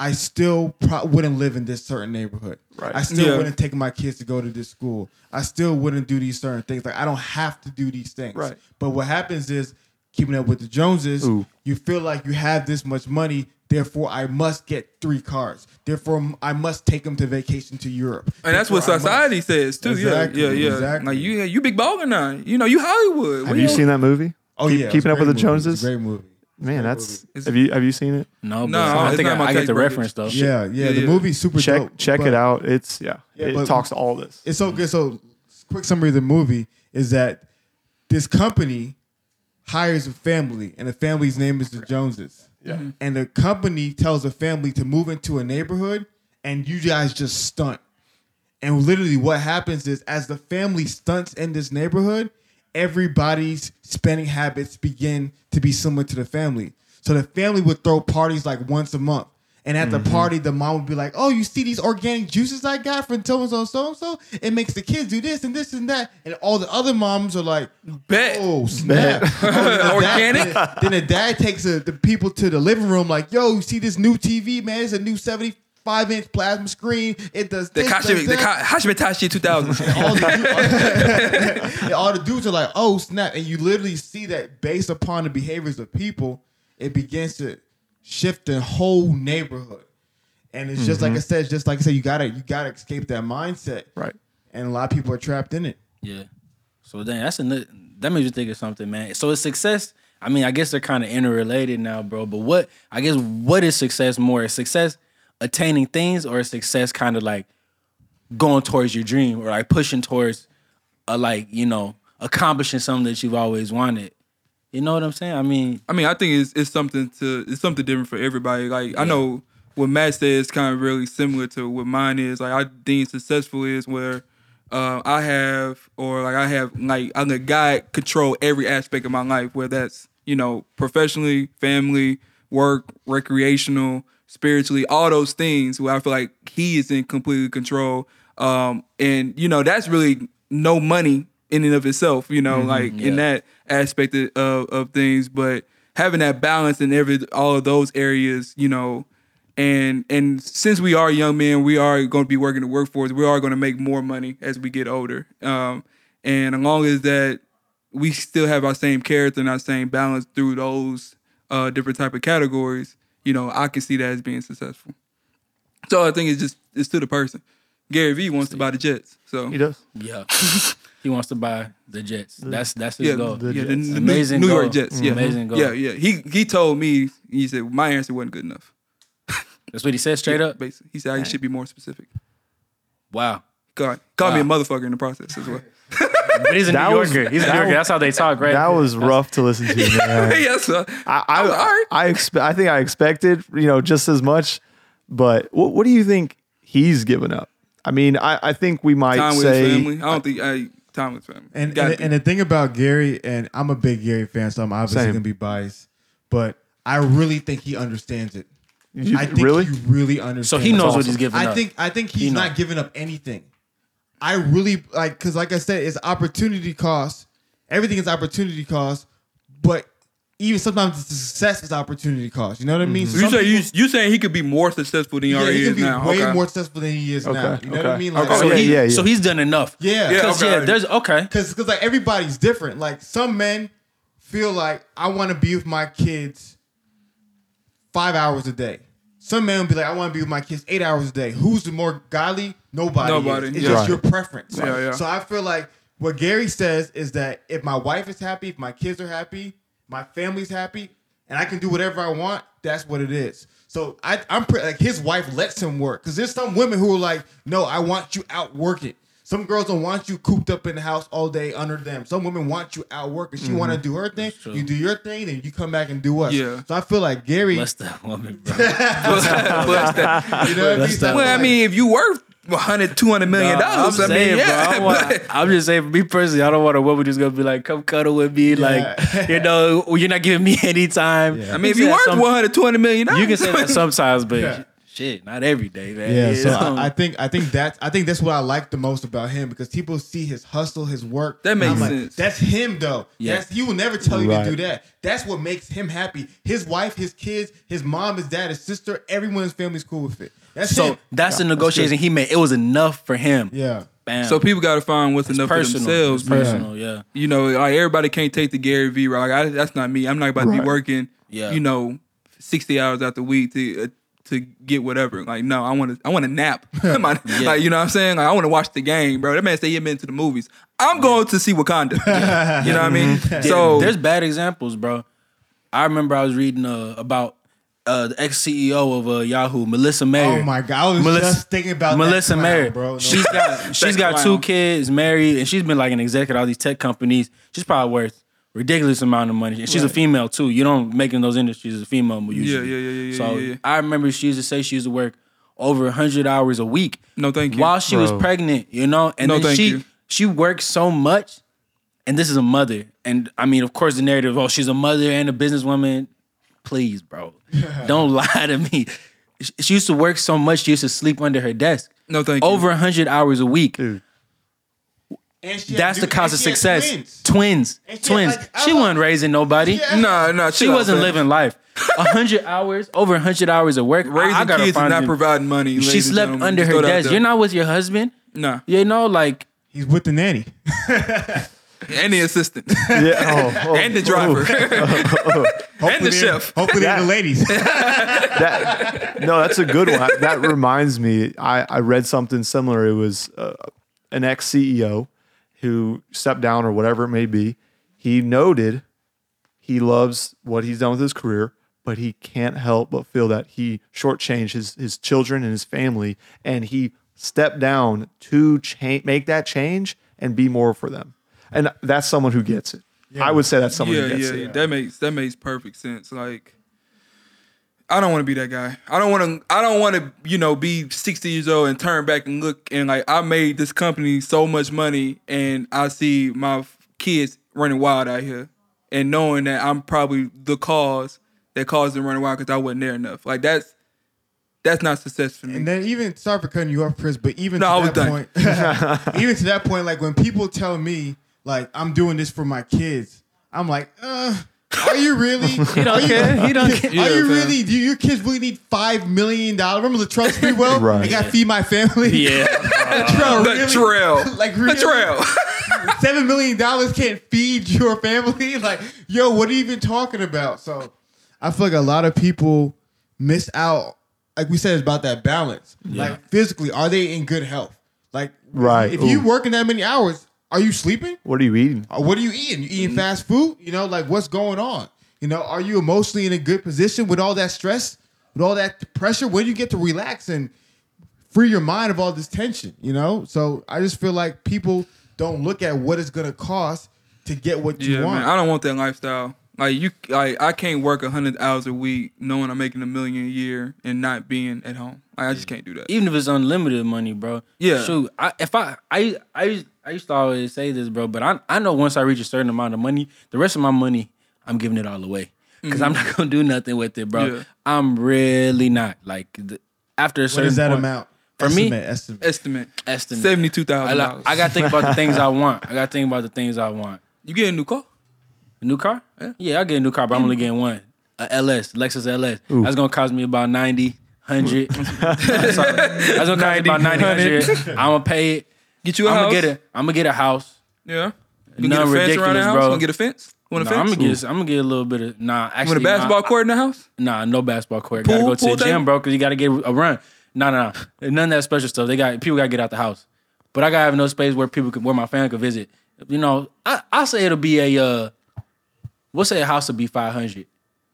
i still pro- wouldn't live in this certain neighborhood Right. i still Yeah. wouldn't take my kids to go to this school i still wouldn't do these certain things like i don't have to do these things Right. but what happens is keeping up with the joneses Ooh. you feel like you have this much money therefore i must get three cars therefore i must take them to vacation to europe and that's what Therefore, I must- society says too. Exactly, yeah, yeah, yeah. exactly. Like you, you big baller now. You know, you Hollywood. have you seen that movie? oh Keep- yeah keeping up with the great movie. It's a Joneses. great movie Man, that's Is have you have you seen it? No, No, I it's think I, my I get take, the reference though. yeah, yeah Yeah, the yeah. movie's super Check dope, check but it out. It's yeah, Yeah, it talks to all this. it's so good so quick summary of the movie is that this company hires a family and the family's name is the joneses Yeah. Mm-hmm. and the company tells the family to move into a neighborhood and you guys just stunt. And literally what happens is as the family stunts in this neighborhood everybody's spending habits begin to be similar to the family. So the family would throw parties like once a month and at the mm-hmm. party the mom would be like oh you see these organic juices i got from so and so so and so it makes the kids do this and this and that and all the other moms are like Bet. oh snap <laughs> Oh, then the dad- Organic? then, then the dad takes the, the people to the living room like yo you see this new tv man it's a new 75 inch plasma screen it does The this, Kashi, does the that." Ka- Hashimitashi 2000. all the, <laughs> and all the dudes are like, oh snap, and you literally see that based upon the behaviors of people, it begins to shift the whole neighborhood. And it's just like mm-hmm. I said, it's just like I said, you gotta you gotta escape that mindset, Right. and a lot of people are trapped in it. Yeah. So then that's a that makes you think of something, man. So is success. I mean, I guess they're kind of interrelated now, bro. But what I guess what is success more? Is success attaining things, or is success kind of like going towards your dream, or like pushing towards a like you know accomplishing something that you've always wanted? You know what I'm saying? I mean, I mean, I think it's it's something to it's something different for everybody. Like I know what Matt said is kind of really similar to what mine is. Like I deem successful is where uh, I have or like I have like I'm the guy control every aspect of my life, where that's you know professionally, family, work, recreational, spiritually, all those things. Where I feel like he is in complete control. Um, and you know that's really no money in and of itself. You know, like in that aspect of, of, of things, but having that balance in every all of those areas, you know, and and since we are young men, we are going to be working the workforce. We are going to make more money as we get older. Um, and as long as that we still have our same character and our same balance through those uh, different type of categories, you know, I can see that as being successful. So I think it's just it's to the person. Gary Vee wants to buy the Jets, so He does. yeah, <laughs> he wants to buy the Jets. That's that's his yeah, goal. the yeah, the, Jets. the Amazing New, New goal. York Jets. Yeah, Amazing goal. Yeah, yeah. He he told me he said my answer wasn't good enough. That's what he said straight Yeah, up. Basically, he said I should be more specific. Wow. God, called me a motherfucker in the process as well. <laughs> But he's a That New was- Yorker. He's a New Yorker. was- That's how they talk, right? That was rough to listen to, <laughs> man. yes, sir. I I, was all right. I, expect. I think I expected, you know, just as much. But what what do you think he's given up? I mean, I, I think we might Time with say his family. I don't think I time with family. And and, and the thing about Gary, and I'm a big Gary fan, so I'm obviously Same. gonna be biased, but I really think he understands it. You- I think really? he really understands. So he knows what he's giving I up. think I think he's He not giving up anything. I really like because, like I said, it's opportunity cost. Everything is opportunity cost, but even sometimes the success is opportunity cost. You know what I mean? Mm-hmm. So you say people- you saying he could be more successful than he yeah, already he can is be now? way okay. more successful than he is now. You know what I mean? Like, Okay. so, yeah, he, yeah, yeah. so he's done enough. yeah, Yeah, okay. yeah, there's okay. Cause, cause like everybody's different. Like some men feel like I want to be with my kids five hours a day. Some men will be like, I want to be with my kids eight hours a day. Who's the more godly? Nobody. Nobody, Is. It's yeah. just Right. your preference. Yeah, yeah. So I feel like what Gary says is that if my wife is happy, if my kids are happy, my family's happy, and I can do whatever I want, that's what it is. So I, I'm pre- like his wife lets him work because there's some women who are like, no, I want you out working. Some girls don't want you cooped up in the house all day under them. Some women want you out working. She want to mm-hmm. do her thing. You do your thing, then you come back and do us. Yeah. So I feel like Gary, Bless that woman, bro. <laughs> Bless that. you know, what I mean? That- Well, I mean, if you worth 100, 200 million dollars. I I'm mean, yeah. bro, I want, but- I'm just saying, for me personally, I don't want a woman who's gonna be like, "Come cuddle with me," like, you know, you're not giving me <laughs> any time. Yeah. I mean, if you say worth that some- 100, 200 million dollars, you can say that sometimes, but Yeah. shit, not every day, man. Yeah, so know? I, um, I think I think that's I think that's what I like the most about him because people see his hustle, his work. That and makes I'm like, sense. That's him though. Yeah. That's he will never tell you Right. to do that. That's what makes him happy. His wife, his kids, his mom, his dad, his sister, everyone in his family's cool with it. That's so him. that's the negotiation he made. It was enough for him. Yeah. Bam. So people got to find what's It's enough personal. for themselves. It's personal, yeah. You know, like everybody can't take the Gary Vee route. Like, I, that's not me. I'm not about to be working. Yeah. You know, 60 hours out the week to uh, to get whatever. Like, no, I want to. I want to nap. <laughs> My- Yeah. Like, you know what I'm saying? Like, I want to watch the game, bro. That man say he been to the movies. I'm going to see Wakanda. <laughs> You know what I mean? So there's bad examples, bro. I remember I was reading uh, about uh, the ex CEO of uh, Yahoo, Melissa Mayer. Oh my god, I was Melissa- just thinking about Melissa that clown, Mayer, bro. No. she's <laughs> got she's got clown. two kids, married, and she's been like an executive at all these tech companies. She's probably worth a ridiculous amount of money, and she's a female too. You don't make in those industries as a female usually. Yeah, yeah, yeah, yeah, So yeah, yeah. I remember she used to say she used to work over hundred hours a week. No, thank you. While she was pregnant, you know, and No, then thank she you. she worked so much, and this is a mother, and I mean, of course, the narrative. Oh, she's a mother and a businesswoman. Please, bro, <laughs> don't lie to me. She- She used to work so much. She used to sleep under her desk. No, thank you. Over hundred hours a week. Dude. And she—that's the dude- cause and of she success. twins. Twins, And she had, twins. like, she wasn't raising nobody. Yeah. no, no, She chill out, wasn't fam. living life. <laughs> A hundred hours, over a hundred hours of work. Raising I, gotta kids is find not you- providing money. She slept under Just her throw that out desk. You're not with your husband. Nah, You know, like He's with the nanny. <laughs> and the assistant, Yeah. Oh, oh, <laughs> and the driver, <laughs> and the chef. Hopefully they're the ladies. <laughs> that, no, that's a good one. That reminds me. I, I read something similar. It was uh, an ex CEO who stepped down or whatever it may be. He noted he loves what he's done with his career, but he can't help but feel that he shortchanged his his children and his family, and he stepped down to change, make that change and be more for them. And that's someone who gets it. I would say that's someone yeah, who gets yeah, it. that makes that makes perfect sense. Like, I don't want to be that guy. I don't want to. I don't want to. You know, be sixty years old and turn back and look and like I made this company so much money, and I see my kids running wild out here, and knowing that I'm probably the cause that caused them running wild because I wasn't there enough. Like that's that's not success for me. And then even sorry for cutting you off, Chris, but even No, to I was that done. point, <laughs> even to that point, like when people tell me like I'm doing this for my kids, I'm like, uh, are you really? <laughs> he don't care. He don't <laughs> care. Are Yeah, you fam. really? Do your kids really need five million dollars? Remember the trust speed? Well, <laughs> Right. I got to feed my family. yeah, Bro, the trail, Like the really? trail. Seven million dollars can't feed your family. Like, yo, what are you even talking about? So, I feel like a lot of people miss out. Like we said, it's about that balance. Like physically, are they in good health? Like, Right. If you Ooh. working that many hours, are you sleeping? What are you eating? Uh, what are you eating? You eating fast food? You know, like what's going on? You know, are you emotionally in a good position with all that stress, with all that pressure? When do you get to relax and free your mind of all this tension? You know, so I just feel like people don't look at what it's gonna cost to get what you Yeah, want. man. I don't want that lifestyle. Like you, like I can't work hundred hours a week knowing I'm making a million a year and not being at home. Like, I just can't do that. even if it's unlimited money, bro. Yeah. Shoot, I, if I, I, I, used- I used to always say this, bro, but I, I know once I reach a certain amount of money, the rest of my money, I'm giving it all away because I'm mm. not <laughs> gonna do nothing with it, bro. Yeah. I'm really not like the, after a certain is that point- amount? For me- estimate, estimate. Estimate Estimate. seventy two I, like, dollars. I got to think about the things I <laughs> want. I got to think about the things I want. you get a new car. A new car? Yeah, I get a new car, but I'm only getting one. A LS, Lexus LS. That's gonna cost me about 90, 100. that's, <laughs> that's gonna cost me about 90, 100. I'm gonna pay it. Get you a I'm house. gonna get a. I'm gonna get a house. Yeah. You Nothing get a fence around ridiculous, the house. bro. Gonna get a fence. Want a Nah, I'm fence? gonna get. I'm gonna get a little bit of. Nah, actually, Want a basketball nah, court in the house? Nah, no basketball court. Pool- gotta go to pool the gym, bro, because you gotta get a run. No, no, no. None of that special stuff. They got people gotta get out the house. But I gotta have no space where people can, where my family can visit. You know, I I say it'll be a. uh We'll say a house will be five hundred.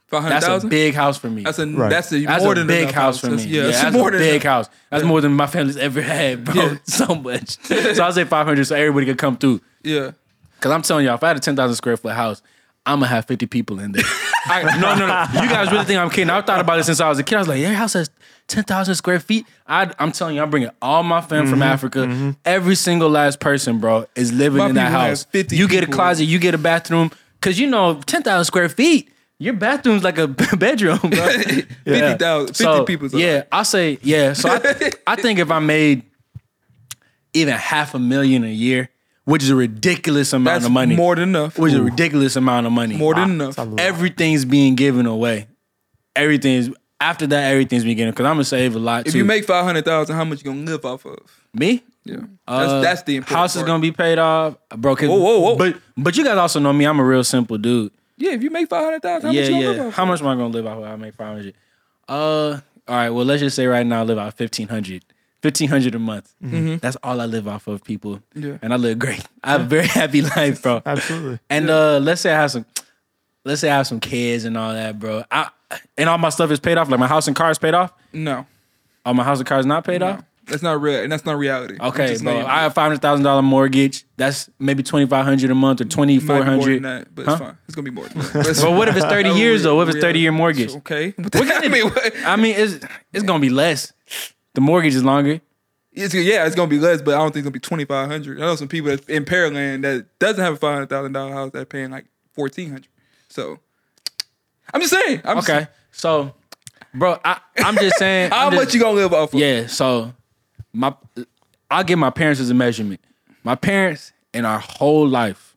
Five hundred That's a big house for me. That's a Right. that's a That's more a than big enough house for me. That's- Yeah, Yeah, it's that's more a than big enough. house. That's more than my family's ever had, bro. Yeah. <laughs> So much. <laughs> So I'll say 500 so everybody could come through. Yeah. Because I'm telling y'all, if I had a 10,000 square foot house, I'm going to have 50 people in there. <laughs> I, no, no, no. You guys really think I'm kidding. I've thought about it since I was a kid. I was like, your house has 10,000 square feet. I, I'm telling you, I'm bringing all my fam Mm-hmm, from Africa. Every single last person, bro, is living My in that people have house. 50 You get a people. closet, you get a bathroom. Because, you know, 10,000 square feet, your bathroom's like a <laughs> bedroom, bro. <laughs> Fifty thousand. Fifty So, people. Yeah, I'll say yeah. So I, I think if I made even half a million a year, which is a ridiculous amount That's of money, more than enough. which is a ridiculous amount of money. More than I- enough. Everything's being given away. Everything's after that. Everything's being given because I'm gonna save a lot. If too. you make five hundred thousand, how much you gonna live off of? me, Yeah. uh, That's that's the important house is gonna be paid off, bro. 'cause- Whoa, whoa, whoa. But but you guys also know me. I'm a real simple dude. Yeah, if you make five hundred thousand, how yeah, much you gonna live yeah. off How much am I gonna live off? of? I make five hundred. Uh, all right. Well, let's just say right now I live off fifteen hundred. Fifteen hundred a month. That's all I live off of, people. Mm-hmm. Yeah. And I live great. I have a very <laughs> happy life, bro. Absolutely. And uh, let's say I have some, let's say I have some kids and all that, bro. I and all my stuff is paid off. Like my house and car is paid off. No, All my house and car is not paid off. That's not real. And that's not reality. Okay, bro. you I have five hundred thousand dollar mortgage. That's maybe twenty five hundred a month or twenty four hundred. but Huh? it's fine. It's gonna be more than <laughs> that. But, But what if it's <laughs> thirty oh, years though? What if it's thirty year mortgage? <laughs> Okay. I mean, what? I mean, it's it's gonna be less. The mortgage is longer. It's, yeah, it's gonna be less, but I don't think it's gonna be twenty five hundred. I know some people in Pearland that doesn't have a five hundred thousand dollar house that paying like fourteen hundred. So I'm just saying. I'm just- Okay, so, bro, I, I'm just saying. how I'm just- much you gonna live off of? Yeah, so my I'll give my parents as a measurement. My parents in our whole life,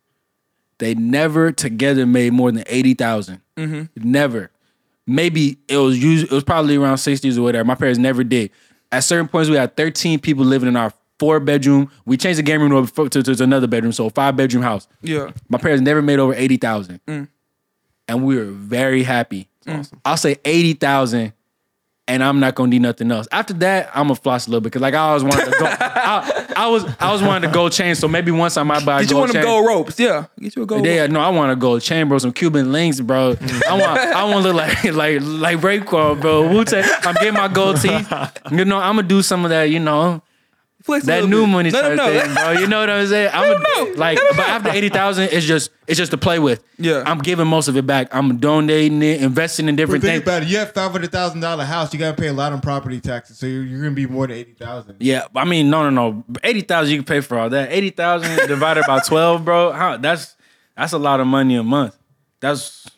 they never together made more than eighty Mm-hmm. Never. Maybe it was usually it was probably around sixties or whatever. My parents never did. At certain points, we had thirteen people living in our four bedroom. We changed the game room to, to, to another bedroom, so a five bedroom house. Yeah. My parents never made over eighty thousand, Mm. and we were very happy. I'll say eighty thousand, and I'm not gonna need nothing else. After that, I'm gonna floss a little bit because like I always wanted to go. <laughs> I, I was I was wanting to gold chain, so maybe once I might buy a Get you gold one of them gold ropes. Yeah. Get you a gold Yeah, rope. no, I want a gold chain, bro. Some Cuban links, bro. Mm. I want, I want to look like, <laughs> like, like Raekwon, bro. Wu Tang. I'm getting my gold teeth. You know, I'm gonna do some of that. You know, Flex a that new bit. money Let type them know. thing, bro. You know what I'm saying? I'm Let 'em a, know. like, Let 'em but after eighty thousand, it's just, it's just to play with. Yeah. I'm giving most of it back. I'm donating it, investing in But different think things. about it. You have five hundred thousand dollar house. You got to pay a lot on property taxes, so you're, you're gonna be more than eighty thousand. Yeah, I mean, no, no, no. Eighty thousand, you can pay for all that. Eighty thousand <laughs> divided by twelve, bro. How, that's that's a lot of money a month. That's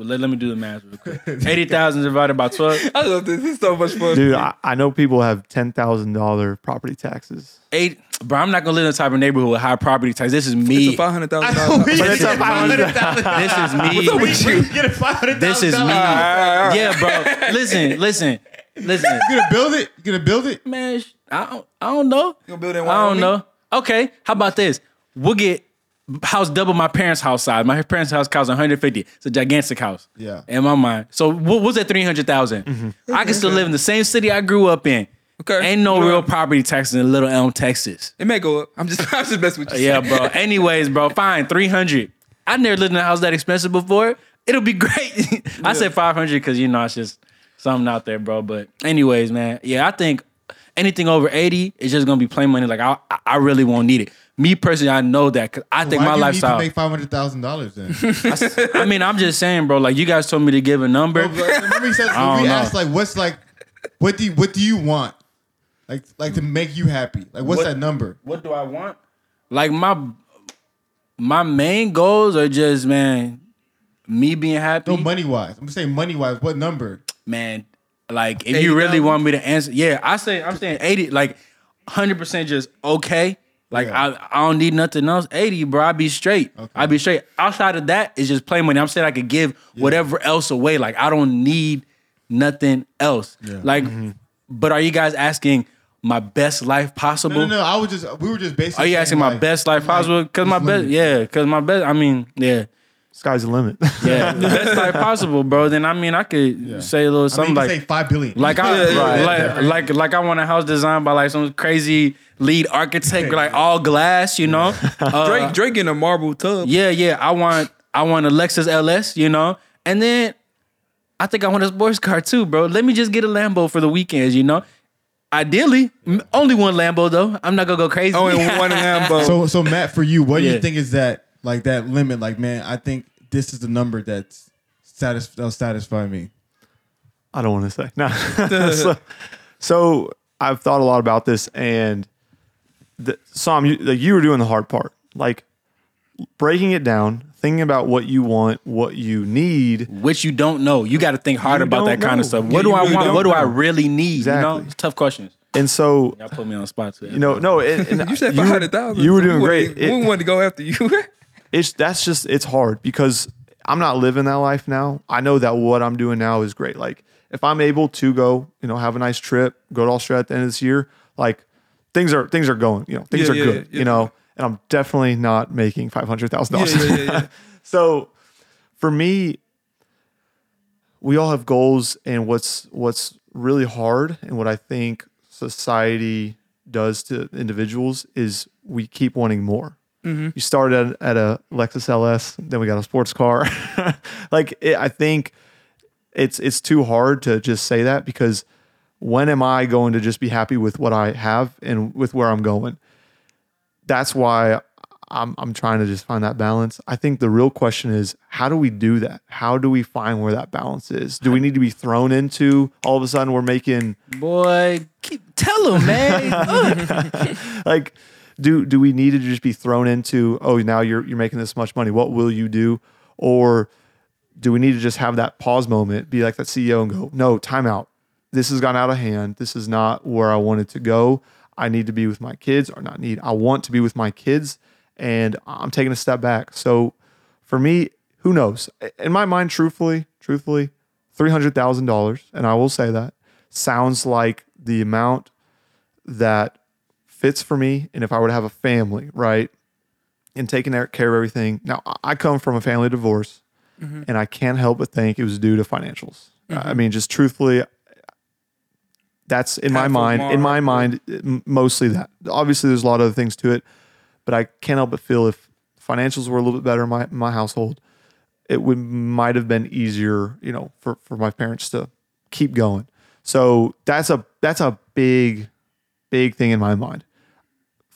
well, let, let me do the math real quick. <laughs> Eighty thousand divided by twelve. <laughs> I love this. This is so much fun. Dude, I, I know people have ten thousand dollar property taxes. Eight, bro. I'm not gonna live in the type of neighborhood with high property tax. This is me. It's a five hundred thousand dollars. This is me. This is me. up with you? Get a five hundred This is me. Yeah, bro. Listen, listen, listen. You gonna build it? You gonna build it? Man, I don't, I don't know. gonna build in I don't know. Okay, how about this? We'll get house double my parents' house size. My parents' house costs 150. It's a gigantic house. Yeah. In my mind. So what was that 300,000? Mm-hmm. I can still live in the same city I grew up in. Okay. Ain't no real property taxes in Little Elm, Texas. It may go up. I'm just, <laughs> I'm just messing with you. Yeah, bro. <laughs> Anyways, bro, fine, 300. I never lived in a house that expensive before. It'll be <laughs> great. I said 500 because, you know, it's just something out there, bro. But, anyways, man, yeah, I think anything over 80 is just going to be plain money. Like, I, I really won't need it. Me personally, I know that because I think Why my do you lifestyle. need to make five hundred thousand dollars then? <laughs> I mean, I'm just saying, bro. Like you guys told me to give a number. Bro, but remember he said, I when don't we know. asked like, what's like, what do you, what do you want? Like like to make you happy? Like what's What- that number? What do I want? Like my my main goals are just man, me being happy. No money wise. I'm saying money wise. What number? man, like if you really 80,000? want me to answer, yeah, I say I'm saying 80, like 100 percent just okay. Like Yeah. I, I don't need nothing else. 80, bro. I be straight. Okay. I be straight. Outside of that, it's just play money. I'm saying I could give whatever else away. Like I don't need nothing else. Yeah. Like, mm-hmm. but are you guys asking my best life possible? No, no, no. I was just we were just basically. Are you asking my best life possible? Cause my best, yeah. Cause my best. I mean, yeah, Sky's the limit. yeah. <laughs> best life possible, bro. Then I mean, I could say a little I mean, something like say five billion. like I <laughs> Yeah, yeah, like, like like I want a house designed by like some crazy lead architect, like all glass, you know. <laughs> Uh, Drake Drake in a marble tub. yeah, yeah. I want I want a Lexus LS, you know, and then I think I want a sports car too, bro. Let me just get a Lambo for the weekends, you know. Ideally, only one Lambo though. I'm not gonna go crazy. Only one Lambo. So so Matt, for you, what do you think is that like that limit? Like, man, I think this is the number that's satis- that'll satisfy me. I don't want to say <laughs> no. <laughs> so, so I've thought a lot about this, and the, Sam, you, like you were doing the hard part, like breaking it down, thinking about what you want, what you need. which you don't know. You got to think hard You about that don't kind of know. stuff. Yeah, What do you I really want? What do I really need? You know, Exactly. it's tough questions. And so, Y'all put me on the spot. Too. you know, no, and, and <laughs> you said five hundred thousand. You were doing great. We It- wanted to go after you. It's that's just it's hard because I'm not living that life now. I know that what I'm doing now is great. Like if I'm able to go, you know, have a nice trip, go to Australia at the end of this year, like things are things are going, you know, things Yeah, are yeah, good, yeah, you know, and I'm definitely not making five hundred thousand dollars. <laughs> So for me, we all have goals, and what's what's really hard, and what I think society does to individuals is we keep wanting more. Mm-hmm. You started at, at a Lexus LS, then we got a sports car. <laughs> like it, I think it's it's too hard to just say that because when am I going to just be happy with what I have and with where I'm going? That's why I'm I'm trying to just find that balance. I think the real question is how do we do that? How do we find where that balance is? Do we need to be thrown into all of a sudden we're making boy, keep tell him, man. <laughs> Like do do we need to just be thrown into oh now you're you're making this much money. What will you do? Or do we need to just have that pause moment be like that CEO and go no time out. This has gone out of hand. This is not where I wanted to go. I need to be with my kids or not need. I want to be with my kids and I'm taking a step back. So for me who knows? In my mind truthfully truthfully $300,000 and I will say that sounds like the amount that fits for me and if I were to have a family, right? And taking care of everything. Now, I- come from a family divorce mm-hmm. and I can't help but think it was due to financials. I mm-hmm. mean, just truthfully, that's in my Half of mind, in my mind, mostly that. Obviously, there's a lot of other things to it, but I can't help but feel if financials were a little bit better in my, my household, it would might have been easier, you know, for, for my parents to keep going. So that's a that's a big, big thing in my mind.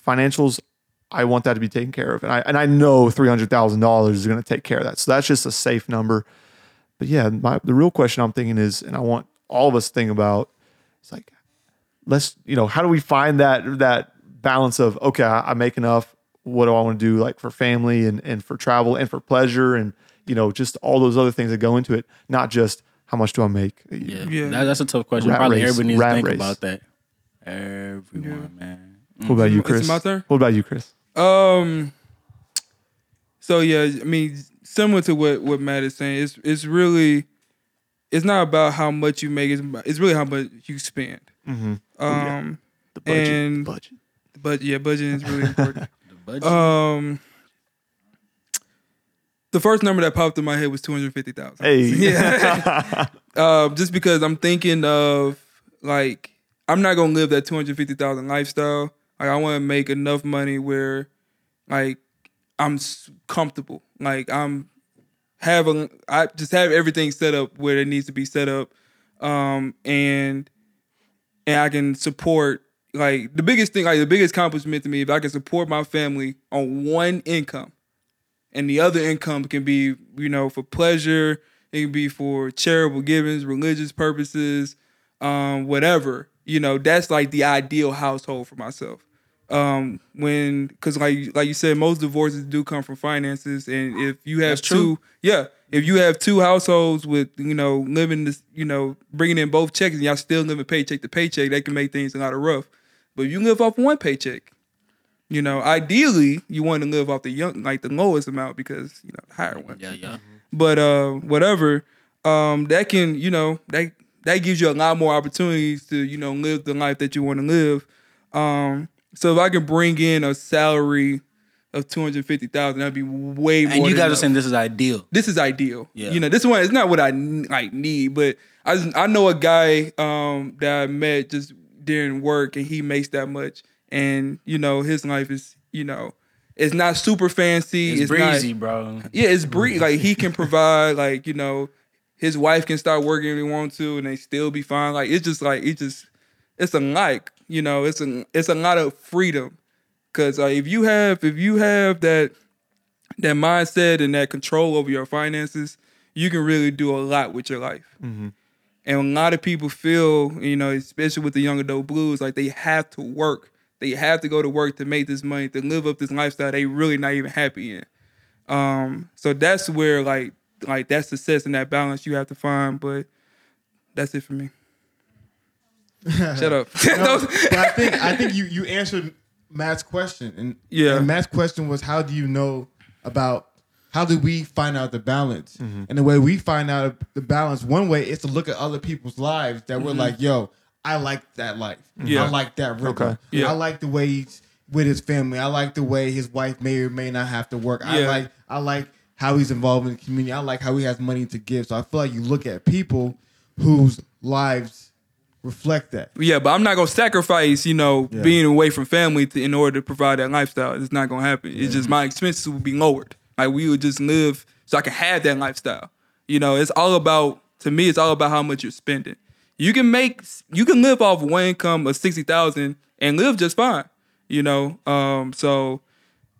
Financials, I want that to be taken care of, and I and I know three hundred thousand dollars is going to take care of that. So that's just a safe number. But yeah, my, the real question I'm thinking is, and I want all of us to think about, it's like, let's you know, how do we find that that balance of okay, I, I make enough. What do I want to do, like for family and and for travel and for pleasure and you know just all those other things that go into it, not just how much do I make. Yeah, Yeah. That, that's a tough question. Rat Probably race, everybody needs to think race. about that. Everyone, man. What about you, It's Chris? my turn? What about you, Chris? Um. So yeah, I mean, similar to what what Matt is saying, it's it's really, it's not about how much you make. It's about- it's really how much you spend. Mm-hmm. Um. The budget. And- the budget. But yeah, budgeting is really <laughs> important. The budget. um. The first number that popped in my head was two hundred fifty thousand. Hey. <laughs> Yeah. um, <laughs> just because I'm thinking of like I'm not gonna live that two hundred fifty thousand lifestyle. Like I want to make enough money where, like, I'm comfortable. Like I'm having I just have everything set up where it needs to be set up, um, and and I can support like the biggest thing, like the biggest accomplishment to me, if I can support my family on one income, and the other income can be, you know, for pleasure, it can be for charitable givings, religious purposes, um, whatever. You know, that's like the ideal household for myself. Um, when, cause like like you said, most divorces do come from finances, and if you have That's true. two, yeah, if you have two households with you know living this, you know, bringing in both checks, and y'all still living paycheck to paycheck, that can make things a lot of rough. But if you live off one paycheck, you know, ideally you want to live off the young, like the lowest amount because you know the higher one. Yeah, yeah. But uh, whatever, um, that can you know that that gives you a lot more opportunities to you know live the life that you want to live. Um, so if I can bring in a salary of two hundred fifty thousand, that'd be way more. And you guys are saying this is ideal. this is ideal. Yeah. You know, this one is not what I like need, but I just, I know a guy um that I met just during work and he makes that much and you know his life is you know it's not super fancy. It's, It's, breezy, Not, bro. yeah, it's breezy. Like he can <laughs> provide like you know his wife can start working if he wants to and they still be fine. Like it's just like it just it's a like you know it's a it's a lot of freedom because uh, if you have if you have that that mindset and that control over your finances, you can really do a lot with your life. And a lot of people feel, you know, especially with the young adult blues, like they have to work. They have to go to work to make this money, to live up this lifestyle they really not even happy in. Um, so that's where like like that success and that balance you have to find. But that's it for me. <laughs> Shut up. No, <laughs> but I think I think you you answered Matt's question, and Yeah. and Matt's question was how do you know about how do we find out the balance? Mm-hmm. And the way we find out the balance, one way is to look at other people's lives that we're like, yo, I like that life. Mm-hmm. Yeah. I like that rhythm. Okay. Yeah. I like the way he's with his family. I like the way his wife may or may not have to work. I like I like how he's involved in the community. I like how he has money to give. So I feel like you look at people whose lives reflect that. Yeah, but I'm not gonna sacrifice, you know, Yeah. being away from family to, in order to provide that lifestyle. It's not gonna happen. It's just my expenses will be lowered. Like we would just live so I can have that lifestyle. You know, it's all about to me. It's all about how much you're spending. You can make, you can live off one income of sixty thousand and live just fine. You know, um, so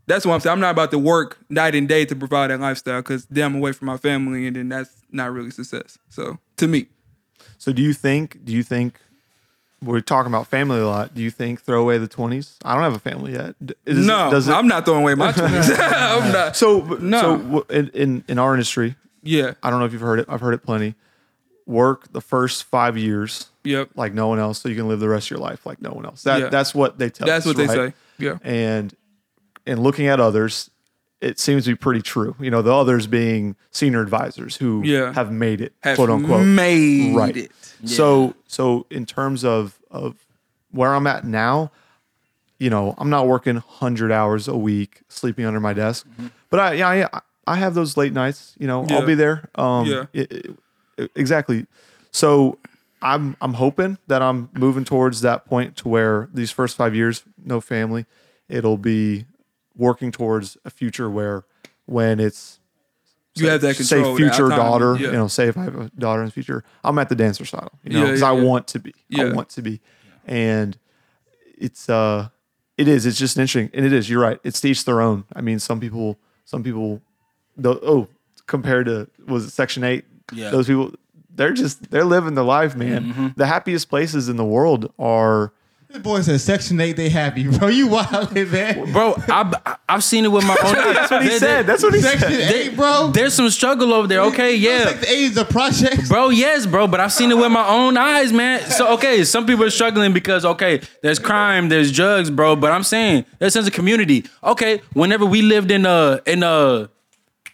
that's what I'm saying. I'm not about to work night and day to provide that lifestyle because then I'm away from my family, and then that's not really success. So to me, So do you think? Do you think? We're talking about family a lot. Do you think throw away the twenties? I don't have a family yet. Is- no, it- I'm not throwing away my <laughs> twenties. <laughs> I'm not. So No. So in, in in our industry, Yeah. I don't know if you've heard it. I've heard it plenty. Work the first five years Yep. like no one else, so you can live the rest of your life like no one else. That Yeah. that's what they tell. That's us, what they right? say. Yeah. And and looking at others, it seems to be pretty true. You know, the others being senior advisors who Yeah. have made it, Have quote unquote. made right. it. So so in terms of of where I'm at now, you know, I'm not working hundred hours a week, sleeping under my desk, but I yeah I, I have those late nights. You know, Mm-hmm. Yeah. I'll be there. Um, Yeah. it- it- exactly. So I'm I'm hoping that I'm moving towards that point to where these first five years, no family, it'll be working towards a future where when it's You have that say control. that future daughter, Yeah. you know, say if I have a daughter in the future, I'm at the dance recital, you know, because yeah, I yeah. want to be. I want to be. And it's uh it is, it's just interesting. And it is, you're right. It's to each their own. I mean, some people some people the oh, compared to was it section eight? Yeah. Those people they're just they're living the life, man. Mm-hmm. The happiest places in the world are This boy said Section 8, they happy, <laughs> bro. You wild, man. Bro, I've, I've seen it with my own eyes. That's what he said. That's what he Section said. 8, bro. There's some struggle over there. Okay, yeah. Section 8 is a project. Bro, yes, bro, but I've seen it with my own eyes, man. So okay, some people are struggling because okay, there's crime, there's drugs, bro. But I'm saying there's a sense of community. Okay, whenever we lived in uh in uh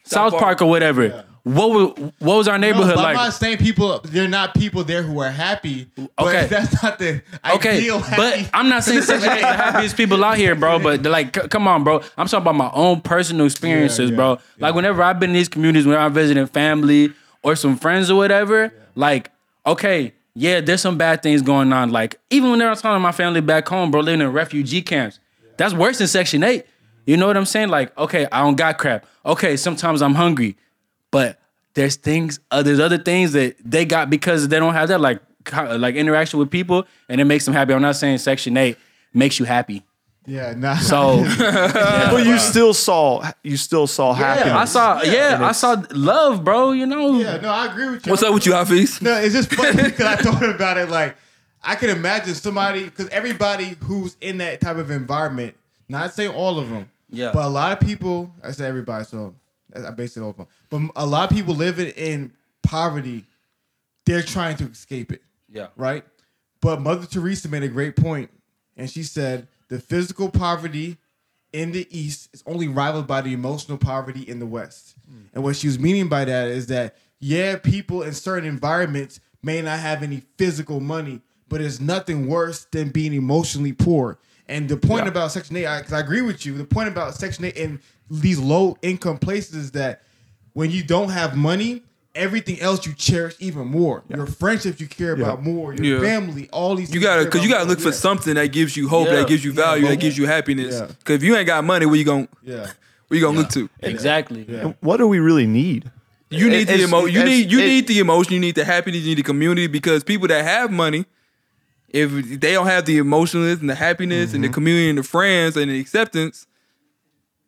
South Park. Park or whatever, what was what was our No, neighborhood but I'm not saying people, they're not people there who are happy. But Okay. <laughs> that's not the Okay, but I'm not saying Section 8 is the happiest people out here, bro. But like, c- come on, bro. I'm talking about my own personal experiences, yeah, bro. Like whenever I've been in these communities, when I'm visiting family or some friends or whatever, like, okay, yeah, there's some bad things going on. Like even when I was talking to my family back home, bro, living in refugee camps, that's worse than Section 8. You know what I'm saying? Like, okay, I don't got crap. Okay, sometimes I'm hungry, but there's things, uh, there's other things that they got because they don't have that like co- like interaction with people, and it makes them happy. I'm not saying Section Eight makes you happy. Yeah, nah. So <laughs> But you still saw you still saw happiness. I saw, yeah, I saw love, bro. You know, yeah, no, I agree with you. What's up with you, Hafeez? No, it's just funny <laughs> because I thought about it. Like, I can imagine somebody because everybody who's in that type of environment, not saying all of them, Yeah. but a lot of people. I say everybody, so I it off of. But a lot of people living in poverty, they're trying to escape it, yeah, right? But Mother Teresa made a great point, and she said the physical poverty in the East is only rivaled by the emotional poverty in the West. Hmm. And what she was meaning by that is that, yeah, people in certain environments may not have any physical money, but it's nothing worse than being emotionally poor. And the point Yeah. about Section 8, because I agree with you, the point about Section 8 in these low income places that when you don't have money, everything else you cherish even more. Your friendships you care about more, your Yeah. family, all these You things gotta, care cause you gotta more. look for Yeah. something that gives you hope, Yeah. that gives you value, but- that gives you happiness. Yeah. Cause if you ain't got money, where you going Yeah. <laughs> where you gonna look to? exactly. Yeah. what do we really need? You need the It's- emo- You need you need the emotion. You need the happiness. You need the community because people that have money, if they don't have the emotionalness and the happiness and the mm-hmm. community and the friends and the acceptance,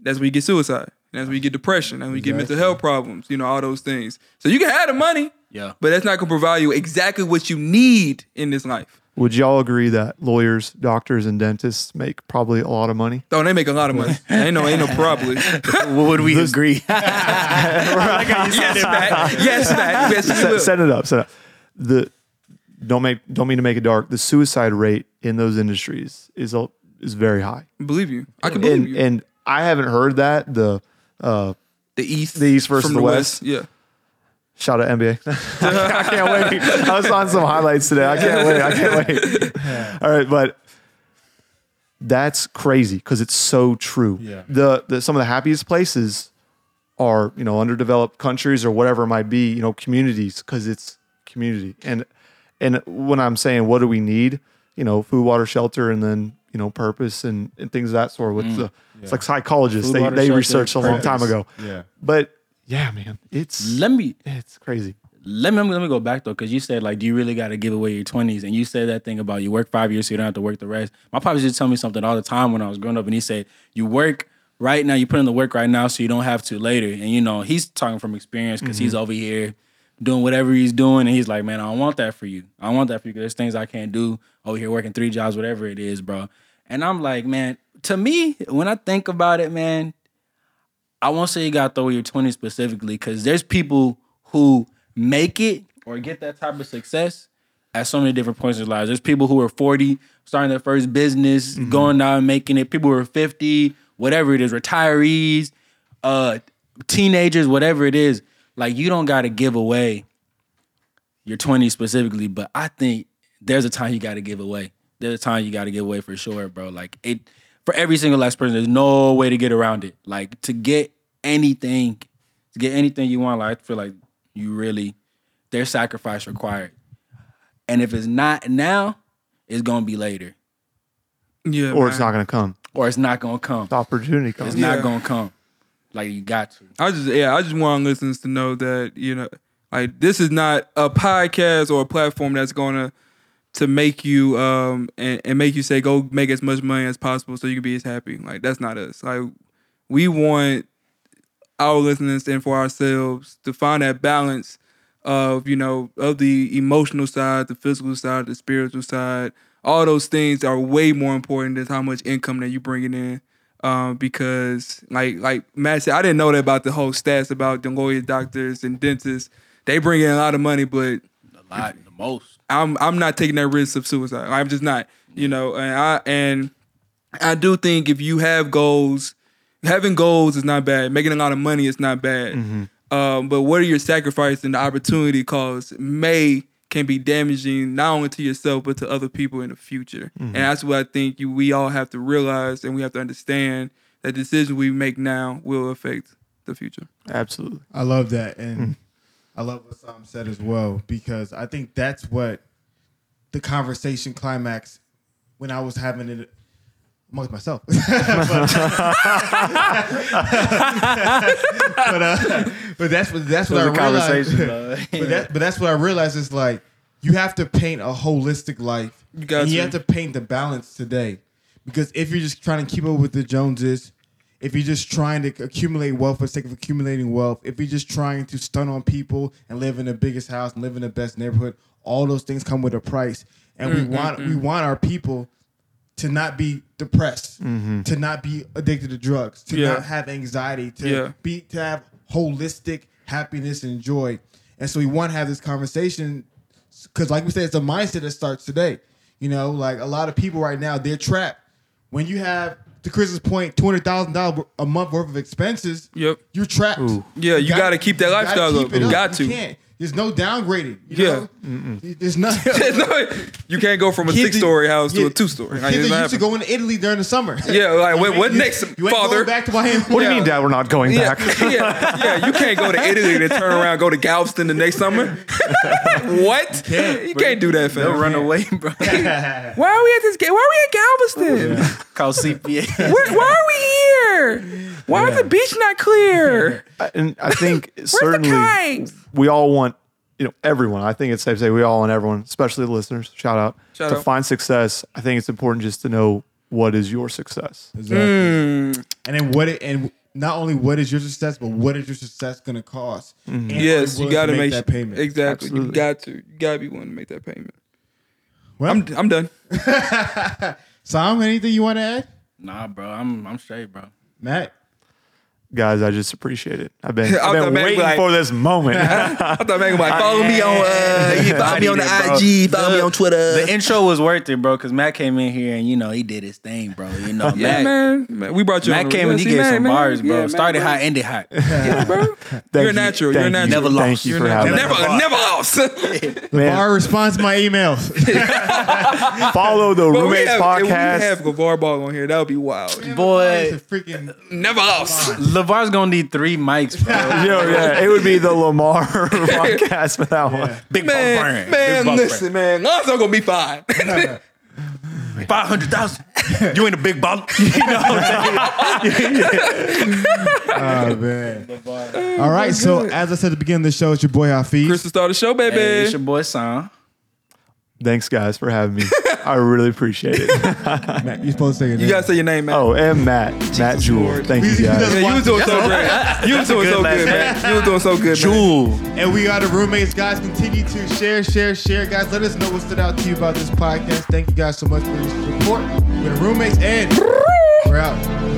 that's when you get suicide. And that's where you get depression. And we get mental health problems. You know all those things. So you can have the money, Yeah. but that's not gonna provide you exactly what you need in this life. Would y'all agree that lawyers, doctors, and dentists make probably a lot of money? Oh, they make a lot of money. ain't no ain't no probably. <laughs> Would we agree? <laughs> yes, Matt. Yes, Matt. Yes, set, set it up. Set it up. The don't make don't mean to make it dark. The suicide rate in those industries is a, is very high, believe you. I can believe and you. and I haven't heard that the uh, the East, the East versus from the West. Yeah. shout out NBA. <laughs> I can't wait. I was on some highlights today. I can't wait. I can't wait. All right, but that's crazy because it's so true. Yeah. The, the some of the happiest places are you know underdeveloped countries or whatever it might be. You know communities because it's community and and when I'm saying what do we need, you know, food, water, shelter, and then you know purpose and, and things of that sort. With mm. the it's like psychologists, Food, they water, they researched a long time ago. Yeah. But yeah, man, it's let me it's crazy. let me let me go back though, because you said like, do you really got to give away your twenties? And you said that thing about you work five years so you don't have to work the rest. My pops used to tell me something all the time when I was growing up, and he said, "You work right now, you put in the work right now, so you don't have to later." And you know, he's talking from experience because he's mm-hmm. over here doing whatever he's doing, and he's like, "Man, I don't want that for you. I want that for you. There's things I can't do over here working three jobs, whatever it is, bro." And I'm like, man, to me, when I think about it, man, I won't say you got to throw your 20s specifically because there's people who make it or get that type of success at so many different points in their lives. There's people who are 40, starting their first business, going out and making it. People who are 50, whatever it is, retirees, uh, teenagers, whatever it is. Like you don't got to give away your 20s specifically, but I think there's a time you got to give away. There's a time you got to give away for sure, bro. Like it for every single last person. There's no way to get around it. Like to get anything, to get anything you want. Like I feel like you really there's sacrifice required, and if it's not now, it's gonna be later, Yeah. Or it's not going to come. or it's not gonna come. The opportunity comes. It's Yeah. not gonna come. Like you got to. I just yeah, I just want listeners to know that you know, like this is not a podcast or a platform that's gonna to make you um and, and make you say go make as much money as possible so you can be as happy. Like that's not us. Like we want our listeners and for ourselves to find that balance of you know of the emotional side, the physical side, the spiritual side. All those things are way more important than how much income that you bringing in. Um, because like like Matt said, I didn't know that about the whole stats about the lawyers, doctors, and dentists. They bring in a lot of money, but A lot, the most. I'm I'm not taking that risk of suicide. I'm just not, you know. And I and I do think if you have goals, having goals is not bad. Making a lot of money is not bad. Um, but what are your sacrifices and the opportunity costs may can be damaging not only to yourself but to other people in the future. And mm-hmm. that's what I think you we all have to realize and we have to understand that decisions we make now will affect the future. Absolutely. I love that, and mm-hmm. I love what Sam said as well because I think that's what the conversation climax when I was having it amongst myself. but, <laughs> but, uh, but that's what that's what I It was a realized. conversation, though. <laughs> but that but that's what I realized is like you have to paint a holistic life. You got and you have to paint the balance today Because if you're just trying to keep up with the Joneses, if you're just trying to accumulate wealth for the sake of accumulating wealth, if you're just trying to stun on people and live in the biggest house and live in the best neighborhood, all those things come with a price. And we mm, want mm, we mm. want our people to not be depressed, mm-hmm. to not be addicted to drugs, to Yeah. not have anxiety, to Yeah. be to have holistic happiness and joy. And so we want to have this conversation because, like we said, it's a mindset that starts today. You know, like a lot of people right now, they're trapped. When you have, to Chris's point, two hundred thousand dollars a month worth of expenses, Yep. you're trapped. Yeah, you gotta keep that you gotta lifestyle keep up. You up. got to. can't. There's no downgrading. You Yeah. know? There's not. <laughs> you can't go from a Kids six story house to yeah, a two story. Kids that used to go into Italy during the summer. Yeah, like what, what You- next, you ain't father? going back to Miami. What do you mean, Dad? We're not going Yeah, back. <laughs> yeah, yeah. You can't go to <laughs> Italy and then turn around, go to Galveston the next summer. what? you can't do that, They'll run away, bro. Why are we at this game? Why are we at Galveston? Call CPA. Where, why are we here? Why is the beach not clear? and I think <laughs> certainly we all want, you know, everyone. I think it's safe to say we all want everyone, especially the listeners. Shout out Shout to out. find success. I think it's important just to know what is your success. Exactly. Mm. And then what it and not only what is your success, but what is your success going to cost? And are Yes, you willing got to to make that payment. Exactly, you Absolutely. got to. You got to be willing to make that payment. Well, I'm I'm done. <laughs> Sam, anything you want to add, Nah, bro. I'm I'm straight, bro. Matt? Guys, I just appreciate it. I've been, <laughs> I I've been waiting like- for this moment. <laughs> I thought Megan like, follow me on, uh, <laughs> you follow me on the it. IG, follow me on Twitter. The intro was worth it, bro, because Matt came in here and you know he did his thing, bro. You know, yeah, Matt, man. man. We brought you. Matt on came and he gave man, some man. bars, bro. Yeah, man, Started bro. hot, ended hot. Yeah, bro. You're you. natural. You're natural. you. Never lost. you You're for having me. Never, never lost. Man, Bar responds to my emails. follow the But we Roommates have, if we have LaVar Ball on here. That would be wild. It's a Boy, freaking Never lost. Lavar's gonna need three mics, bro. <laughs> Yo, yeah, it would be the Lamar <laughs> podcast for that one. Big Man, man, Big listen, man. Lonzo gonna be fine. <laughs> Five hundred thousand. You ain't a big baller. You know what I'm saying? Oh man! All right, oh, so as I said at the beginning of the show, it's your boy Hafeez. Chris to start the show, baby. Hey, it's your boy Sam. Thanks, guys, for having me. I really appreciate it. <laughs> Matt, you're supposed to say your you name. gotta say your name, man. Oh, and Matt, Matt Jewell. Lord. Thank you, guys. Yeah, you was doing so all great. You was doing so good, name. man. You was doing so good, man. Jewell. And we are the roommates, guys. Continue to share, share, share, guys. Let us know what stood out to you about this podcast. Thank you guys so much for your support. We're the roommates, and we're out.